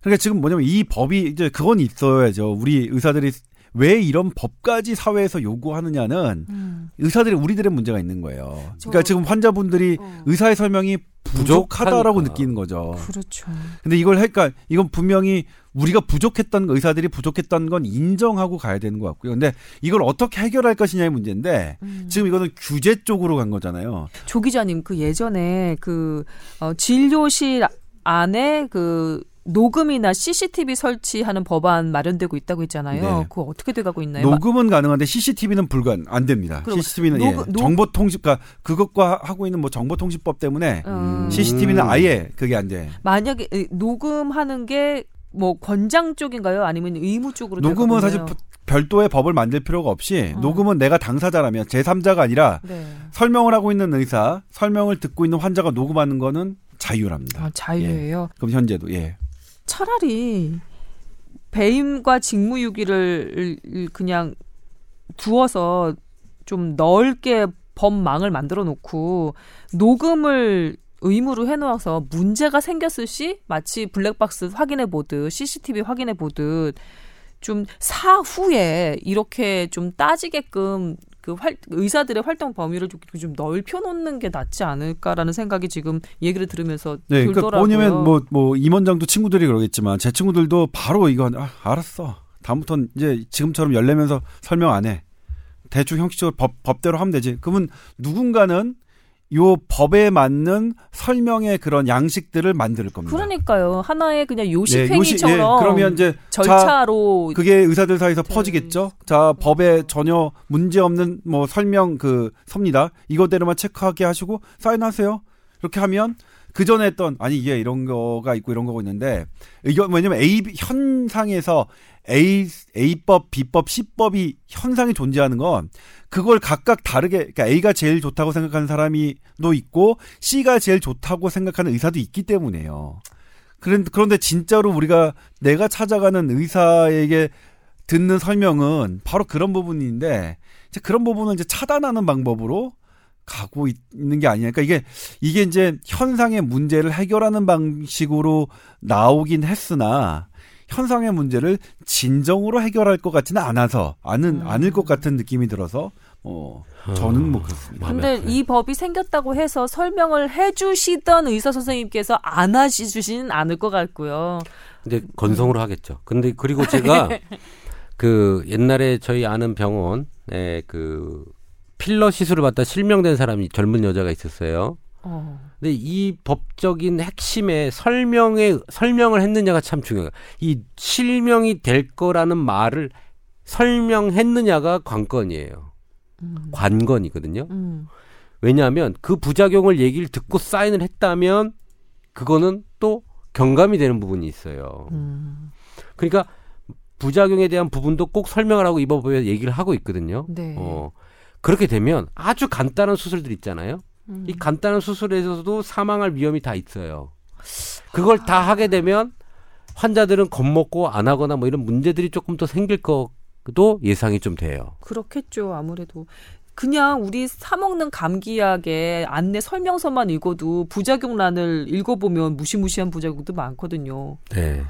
그러니까 지금 뭐냐면 이 법이 이제 그건 있어야죠. 우리 의사들이 왜 이런 법까지 사회에서 요구하느냐는 음. 의사들이 우리들의 문제가 있는 거예요. 그러니까 저- 지금 환자분들이 어. 의사의 설명이 부족하다라고 부족하니까. 느끼는 거죠. 그렇죠. 근데 이걸 할까? 이건 분명히 우리가 부족했던 거, 의사들이 부족했던 건 인정하고 가야 되는 것 같고요. 근데 이걸 어떻게 해결할 것이냐의 문제인데 음. 지금 이거는 규제 쪽으로 간 거잖아요. 조 기자님 그 예전에 그 어, 진료실 안에 그 녹음이나 CCTV 설치하는 법안 마련되고 있다고 했잖아요. 네. 그거 어떻게 돼가고 있나요? 녹음은 가능한데 CCTV는 불가안 안 됩니다. CCTV는 녹- 예, 녹- 정보통신 그러니까 그것과 하고 있는 뭐 정보통신법 때문에 어, 음. CCTV는 아예 그게 안 돼. 만약에 에, 녹음하는 게 뭐 권장 쪽인가요? 아니면 의무 쪽으로 녹음은 사실? 별도의 법을 만들 필요가 없이 어. 녹음은 내가 당사자라면 제3자가 아니라 네. 설명을 하고 있는 의사, 설명을 듣고 있는 환자가 녹음하는 거는 자유랍니다. 아, 자유예요. 그럼 현재도 예. 차라리 배임과 직무유기를 그냥 두어서 좀 넓게 법망을 만들어 놓고 녹음을 의무로 해놓아서 문제가 생겼을 시 마치 블랙박스 확인해 보듯 CCTV 확인해 보듯 좀 사후에 이렇게 좀 따지게끔 그 활, 의사들의 활동 범위를 좀, 좀 넓혀 놓는 게 낫지 않을까라는 생각이 지금 얘기를 들으면서 네, 그러니까 들더라고요. 뭐냐면 뭐, 뭐, 임원장도 친구들이 그러겠지만, 제 친구들도 바로 이거, 아, 알았어. 다음부터는 이제 지금처럼 열내면서 설명 안 해. 대충 형식적으로 법, 법대로 하면 되지. 그러면 누군가는 요 법에 맞는 설명의 그런 양식들을 만들 겁니다. 그러니까요. 하나의 그냥 네, 요식행위처럼 요시- 예, 그러면 이제 자, 절차로 그게 의사들 사이에서 네. 퍼지겠죠. 자, 법에 전혀 문제 없는 뭐 설명 그 섭니다. 이거대로만 체크하게 하시고 사인하세요. 이렇게 하면 그 전에 했던 아니 이게 이런 거가 있고 이런 거가 있는데 이거 뭐냐면 A 현상에서 A A법, B법, C법이 현상이 존재하는 건 그걸 각각 다르게 그러니까 A가 제일 좋다고 생각하는 사람이 또 있고 C가 제일 좋다고 생각하는 의사도 있기 때문에요. 그런- 그런데 진짜로 우리가 내가 찾아가는 의사에게 듣는 설명은 바로 그런 부분인데 이제 그런 부분을 이제 차단하는 방법으로 가고 있- 있는 게 아니니까 이게 이게 이제 현상의 문제를 해결하는 방식으로 나오긴 했으나 현상의 문제를 진정으로 해결할 것 같지는 않아서 않은 음. 않을 것 같은 느낌이 들어서 어 저는 뭐 그렇습니다. 근데 아프네. 이 법이 생겼다고 해서 설명을 해주시던 의사 선생님께서 안 하시지는 않을 것 같고요. 근데 건성으로 하겠죠. 근데 그리고 제가 그 옛날에 저희 아는 병원에 그 필러 시술을 받다 실명된 사람이 젊은 여자가 있었어요. 어. 근데 이 법적인 핵심에 설명에 설명을 했느냐가 참 중요해요. 이 실명이 될 거라는 말을 설명했느냐가 관건이에요. 음. 관건이거든요. 음. 왜냐하면 그 부작용을 얘기를 듣고 사인을 했다면 그거는 또 경감이 되는 부분이 있어요. 음. 그러니까 부작용에 대한 부분도 꼭 설명을 하고 이 법에 얘기를 하고 있거든요. 네. 어, 그렇게 되면 아주 간단한 수술들 있잖아요. 음. 이 간단한 수술에서도 사망할 위험이 다 있어요. 그걸 다 하게 되면 환자들은 겁먹고 안 하거나 뭐 이런 문제들이 조금 더 생길 것도 예상이 좀 돼요. 그렇겠죠. 아무래도 그냥 우리 사 먹는 감기약의 안내 설명서만 읽어도 부작용란을 읽어보면 무시무시한 부작용도 많거든요. 네.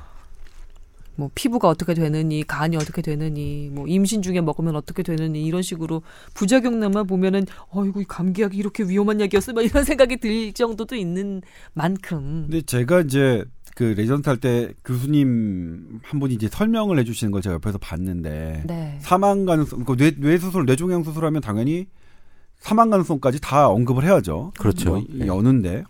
뭐 피부가 어떻게 되느니, 간이 어떻게 되느니, 뭐 임신 중에 먹으면 어떻게 되느니 이런 식으로 부작용란만 보면은 어이구 이 감기약이 이렇게 위험한 약이었어, 막 이런 생각이 들 정도도 있는 만큼. 근데 제가 이제 그 레전트 할 때 교수님 한 분이 이제 설명을 해주시는 걸 제가 옆에서 봤는데 네. 사망 가능성, 그 뇌, 뇌 수술, 뇌종양 수술하면 당연히 사망 가능성까지 다 언급을 해야죠. 그렇죠. 뭐 네. 여는데.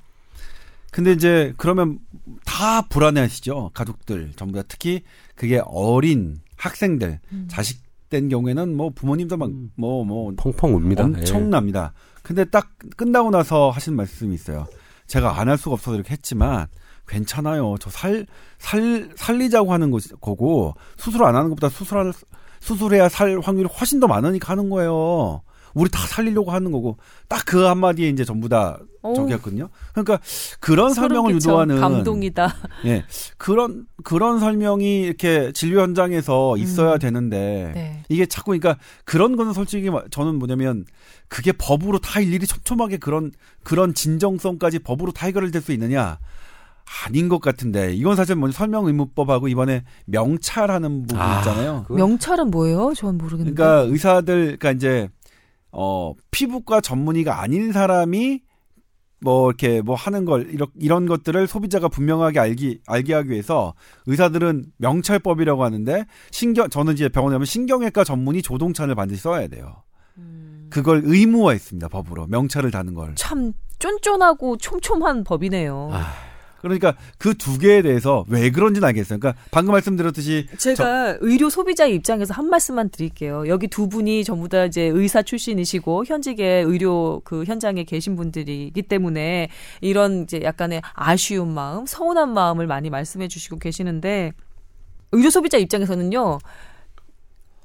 근데 이제 그러면 다 불안해하시죠. 가족들 전부 다 특히 그게 어린 학생들, 음. 자식 된 경우에는 뭐 부모님도 막뭐뭐 펑펑 웁니다. 예. 엄청납니다. 근데 딱 끝나고 나서 하신 말씀이 있어요. 제가 안 할 수가 없어서 이렇게 했지만 괜찮아요. 저 살 살 살 리자고 하는 거, 거고 수술 안 하는 것보다 수술할 수술해야 살 확률이 훨씬 더 많으니까 하는 거예요. 우리 다 살리려고 하는 거고 딱 그 한마디에 이제 전부 다 어우, 저기 했거든요. 그러니까 그런 설명을 끼쳐. 유도하는 감동이다. 예 그런 그런 설명이 이렇게 진료 현장에서 있어야 음. 되는데 네. 이게 자꾸 그러니까 그런 거는 솔직히 마- 저는 뭐냐면 그게 법으로 다 일일이 촘촘하게 그런 그런 진정성까지 법으로 다 해결될 수 있느냐 아닌 것 같은데 이건 사실 먼저 설명 의무법하고 이번에 명찰하는 부분 아, 있잖아요. 그거- 명찰은 뭐예요? 전 모르겠는데. 그러니까 의사들 그러니까 이제 어 피부과 전문의가 아닌 사람이 뭐 이렇게 뭐 하는 걸 이런 이런 것들을 소비자가 분명하게 알기 알게 하기 위해서 의사들은 명찰법이라고 하는데 신경 저는 이제 병원에 가면 신경외과 전문의 조동찬을 반드시 써야 돼요. 음. 그걸 의무화했습니다 법으로 명찰을 다는 걸. 참 쫀쫀하고 촘촘한 법이네요. 아, 그러니까 그 두 개에 대해서 왜 그런지는 알겠어요. 그러니까 방금 말씀드렸듯이 제가 의료 소비자 입장에서 한 말씀만 드릴게요. 여기 두 분이 전부 다 이제 의사 출신이시고 현직의 의료 그 현장에 계신 분들이기 때문에 이런 이제 약간의 아쉬운 마음, 서운한 마음을 많이 말씀해 주시고 계시는데 의료 소비자 입장에서는요.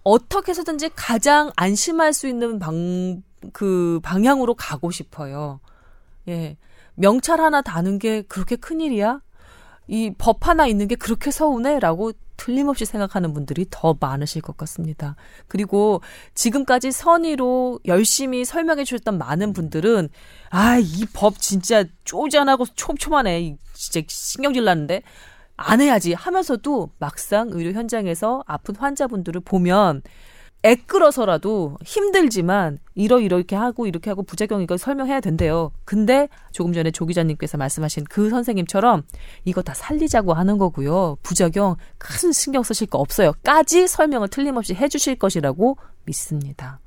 어떻게 해서든지 가장 안심할 수 있는 방, 그 방향으로 가고 싶어요. 예. 명찰 하나 다는 게 그렇게 큰일이야? 이 법 하나 있는 게 그렇게 서운해? 라고 틀림없이 생각하는 분들이 더 많으실 것 같습니다. 그리고 지금까지 선의로 열심히 설명해 주셨던 많은 분들은 아, 이 법 진짜 쪼잔하고 촘촘하네. 이 진짜 신경질 나는데 안 해야지 하면서도 막상 의료 현장에서 아픈 환자분들을 보면 애끌어서라도 힘들지만 이러 이렇게 하고 이렇게 하고 부작용 이거 설명해야 된대요. 근데 조금 전에 조 기자님께서 말씀하신 그 선생님처럼 이거 다 살리자고 하는 거고요. 부작용 큰 신경 쓰실 거 없어요.까지 설명을 틀림없이 해주실 것이라고 믿습니다.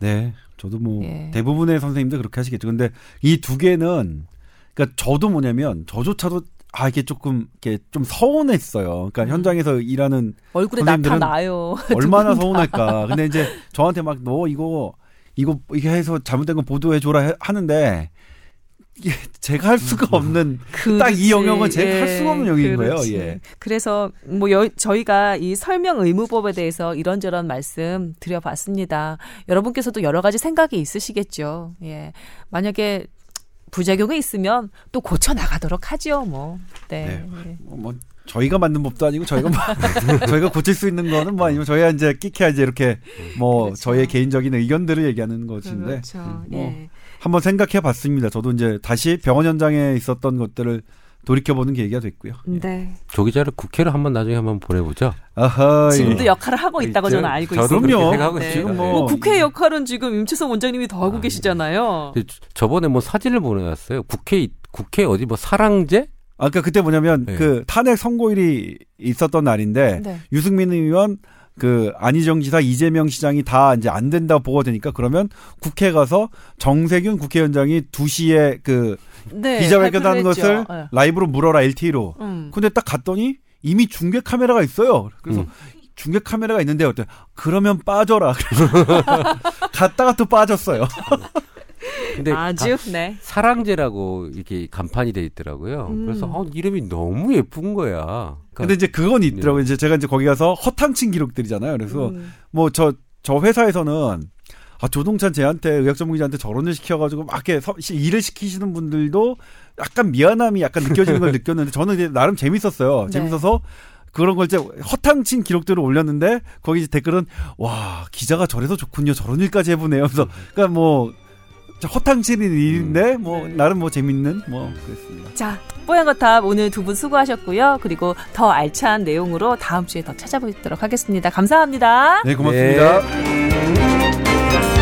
네 저도 뭐 예. 대부분의 선생님들 그렇게 하시겠죠. 근데 이 두 개는 그러니까 저도 뭐냐면 저조차도 아 이게 조금 이렇게 좀 서운했어요. 그러니까 음. 현장에서 일하는 얼굴에 나타나요. 얼마나 서운할까. 근데 이제 저한테 막 너 이거 이거 이게 해서 잘못된 거 보도해 줘라 해- 하는데 이게 제가 할 수가 없는 딱 이. 영역은 제가 할 수가 없는 영역인 거예요. 그렇지. 예. 그래서 뭐 여- 저희가 이 설명 의무법에 대해서 이런저런 말씀 드려봤습니다. 여러분께서도 여러 가지 생각이 있으시겠죠. 예. 만약에 부작용이 있으면 또 고쳐 나가도록 하죠. 뭐. 네. 예. 뭐, 뭐 저희가 만든 법도 아니고 저희가 뭐- 저희가 고칠 수 있는 거는 뭐 아니면 저희가 이제 끼케야 이제 이렇게 뭐 그렇죠. 저희의 개인적인 의견들을 얘기하는 것인데 그렇죠. 뭐 예. 한번 생각해 봤습니다. 저도 이제 다시 병원 현장에 있었던 것들을 돌이켜보는 계기가 됐고요. 네. 조 기자를 국회로 한번 나중에 한번 보내보죠. 아하, 지금도 예. 역할을 하고 있다고 저는 알고 있습니다. 그럼요. 네. 지금 뭐- 뭐 국회 역할은 지금 임채선 원장님이 더 하고 아, 계시잖아요. 저- 저번에 뭐 사진을 보내왔어요. 국회 국회 어디 뭐 사랑제? 아까 그때 뭐냐면 네. 그 탄핵 선고일이 있었던 날인데 네. 유승민 의원 그 안희정 지사 이재명 시장이 다 이제 안 된다 보고 되니까 그러면 국회 가서 정세균 국회의원장이 2시에 그 네, 기자회견 하는 발표를 것을 했죠. 라이브로 물어라 LTE로. 예. 음. 근데 딱 갔더니 이미 중계 카메라가 있어요. 그래서 음. 중계 카메라가 있는데 어때? 그러면 빠져라. 그래서 갔다가 또 빠졌어요. 근데 아주 네. 사랑제라고 이렇게 간판이 돼 있더라고요. 음. 그래서 어, 이름이 너무 예쁜 거야. 그러니까 근데 이제 그건 있더라고요. 이제 제가 이제 거기 가서 허탕친 기록들이잖아요. 그래서 음. 뭐저 저 회사에서는 아 조동찬 쟤한테 의학 전문기자한테 저런 일 시켜가지고 막 이렇게 서- 일을 시키시는 분들도 약간 미안함이 약간 느껴지는 걸 느꼈는데 저는 이제 나름 재밌었어요. 네. 재밌어서 그런 걸 이제 허탕친 기록들을 올렸는데 거기 이제 댓글은 와 기자가 저래서 좋군요. 저런 일까지 해보네요. 그래서 그러니까 뭐 허탕치는 일인데 뭐 나름 뭐 재밌는 뭐 그랬습니다. 자, 뽀얀 거탑 오늘 두 분 수고하셨고요. 그리고 더 알찬 내용으로 다음 주에 더 찾아보도록 하겠습니다. 감사합니다. 네, 고맙습니다. 네.